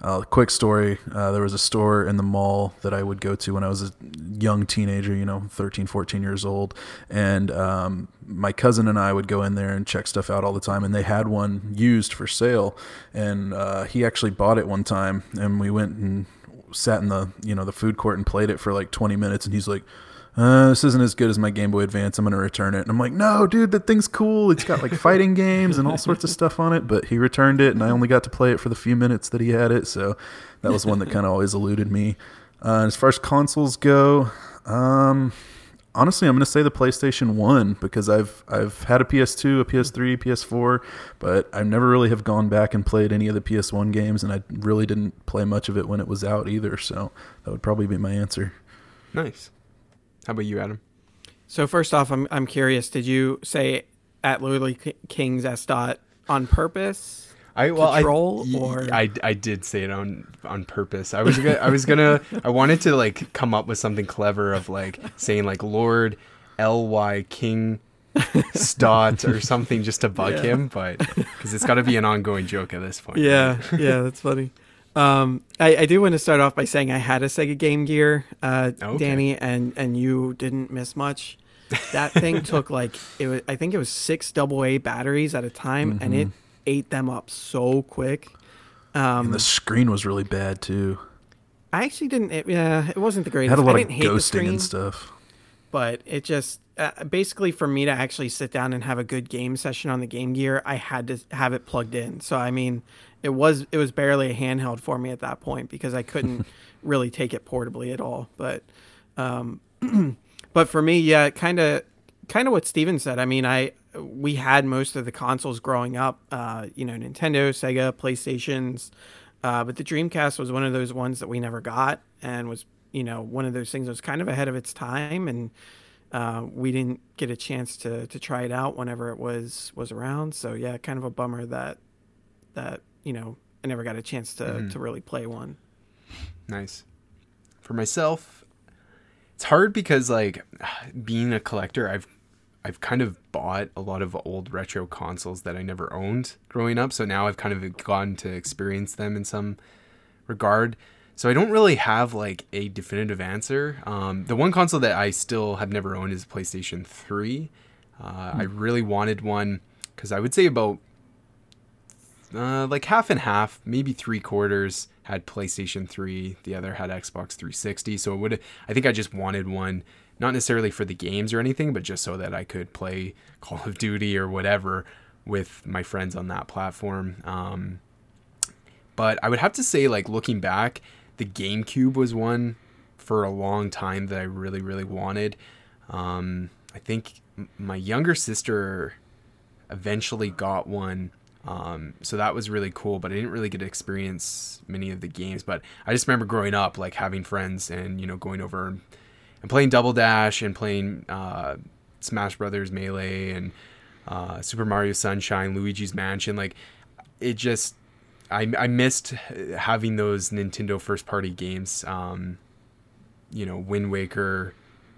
uh, quick story. Uh, there was a store in the mall that I would go to when I was a young teenager, you know, 13, 14 years old. And um, my cousin and I would go in there and check stuff out all the time. And they had one used for sale. And uh, he actually bought it one time. And we went and sat in the you know the food court and played it for like 20 minutes and he's like uh, this isn't as good as my Game Boy Advance. I'm gonna return it. And I'm like, no, dude, that thing's cool. It's got like fighting games and all sorts of stuff on it. But he returned it, and I only got to play it for the few minutes that he had it. So that was one that kind of always eluded me. Uh, as far as consoles go, um, honestly, I'm gonna say the PlayStation One because I've I've had a PS2, a PS3, PS4, but I never really have gone back and played any of the PS1 games, and I really didn't play much of it when it was out either. So that would probably be my answer. Nice. How about you, Adam? So first off, I'm I'm curious. Did you say at Literally Kings S dot on purpose? I well, troll, I, or- I I did say it on on purpose. I was gonna, I was gonna I wanted to like come up with something clever of like saying like Lord L Y King Stott or something just to bug Yeah. him, but because it's got to be an ongoing joke at this point. Yeah, yeah, that's funny. Um, I, I do want to start off by saying I had a Sega Game Gear, uh, Okay. Danny, and and you didn't miss much. That thing took like it was. I think it was six AA batteries at a time, and it ate them up so quick. Um, And the screen was really bad too. I actually didn't. It, yeah, it wasn't the greatest. It had a lot I of didn't hate the ghosting screen, and stuff. but it just uh, basically for me to actually sit down and have a good game session on the Game Gear, I had to have it plugged in. So I mean, it was it was barely a handheld for me at that point because I couldn't really take it portably at all. But um, but for me, yeah, kind of kind of what Steven said. I mean, I we had most of the consoles growing up. Uh, you know, Nintendo, Sega, PlayStations. Uh, but the Dreamcast was one of those ones that we never got, and was you know one of those things that was kind of ahead of its time, and uh, we didn't get a chance to to try it out whenever it was was around. So yeah, kind of a bummer that that you know I never got a chance to to really play one. Nice. For myself, it's hard because like being a collector, I've I've kind of bought a lot of old retro consoles that I never owned growing up. So now I've kind of gotten to experience them in some regard. So I don't really have like a definitive answer. Um, the one console that I still have never owned is PlayStation 3. Uh, I really wanted one because I would say about uh, like half and half, maybe three quarters had PlayStation 3, the other had Xbox 360. So it would I think I just wanted one, not necessarily for the games or anything, but just so that I could play Call of Duty or whatever with my friends on that platform. Um, but I would have to say, like looking back, the GameCube was one for a long time that I really, really wanted. Um, I think my younger sister eventually got one. Um, so that was really cool, but I didn't really get to experience many of the games. But I just remember growing up, like having friends and you know going over and, playing Double Dash and playing uh, Smash Brothers Melee and uh, Super Mario Sunshine, Luigi's Mansion. Like it just, I I missed having those Nintendo first party games. Um, you know, Wind Waker,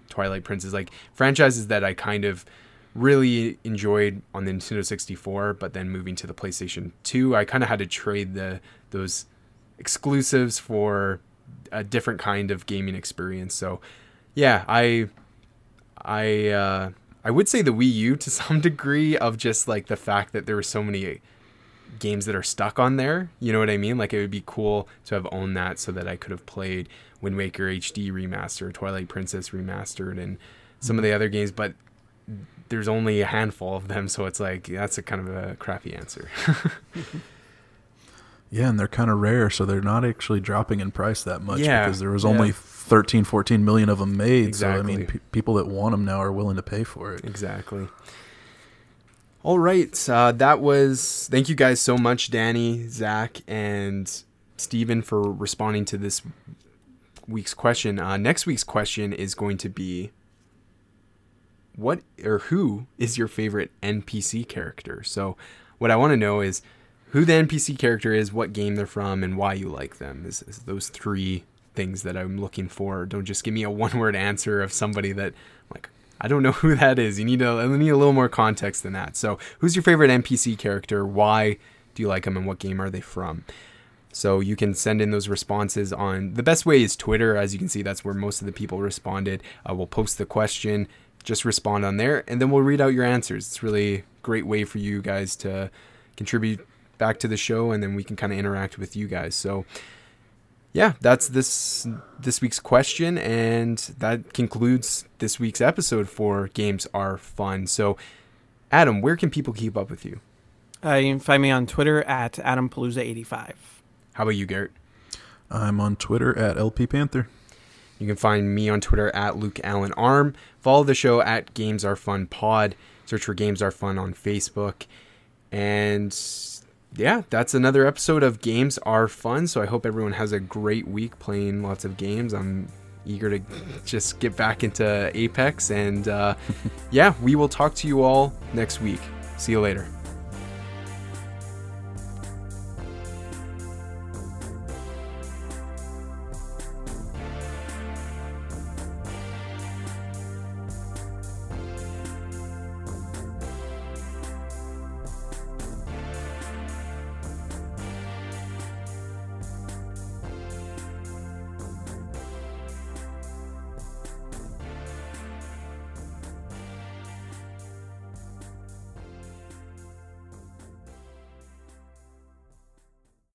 Twilight Princess, like franchises that I kind of really enjoyed on the Nintendo 64, but then moving to the PlayStation 2, I kind of had to trade the those exclusives for a different kind of gaming experience. So, yeah, I I uh I would say the Wii U to some degree of just like the fact that there were so many games that are stuck on there. You know what I mean? Like it would be cool to have owned that so that I could have played Wind Waker HD remastered, Twilight Princess remastered, and some of the other games. But there's only a handful of them, so it's like that's a kind of a crappy answer. Yeah, and they're kind of rare, so they're not actually dropping in price that much Yeah, because there was yeah. only 13, 14 million of them made. Exactly. So, I mean, pe- people that want them now are willing to pay for it. exactly. All right, uh, that was. Thank you guys so much, Danny, Zach, and Stephen for responding to this week's question. Uh, next week's question is going to be what or who is your favorite NPC character? So, what I want to know is who the NPC character is, what game they're from, and why you like them. Is, is those three things that I'm looking for? Don't just give me a one-word answer of somebody that like I don't know who that is. You need you need a little more context than that. So, who's your favorite NPC character? Why do you like them, and what game are they from? So you can send in those responses on the best way is Twitter. As you can see, that's where most of the people responded. Uh, we'll post the question, just respond on there, and then we'll read out your answers. It's really a great way for you guys to contribute back to the show, and then we can kind of interact with you guys. So yeah, that's this this week's question, and that concludes this week's episode for Games Are Fun. So, Adam, where can people keep up with you? Uh, you can find me on Twitter at AdamPalooza85. How about you, Garrett? I'm on Twitter at LP Panther. You can find me on Twitter at Luke Allen Arm. Follow the show at Games Are Fun Pod. Search for Games Are Fun on Facebook. And yeah, that's another episode of Games Are Fun. So I hope everyone has a great week playing lots of games. I'm eager to just get back into Apex. And uh, yeah, we will talk to you all next week. See you later.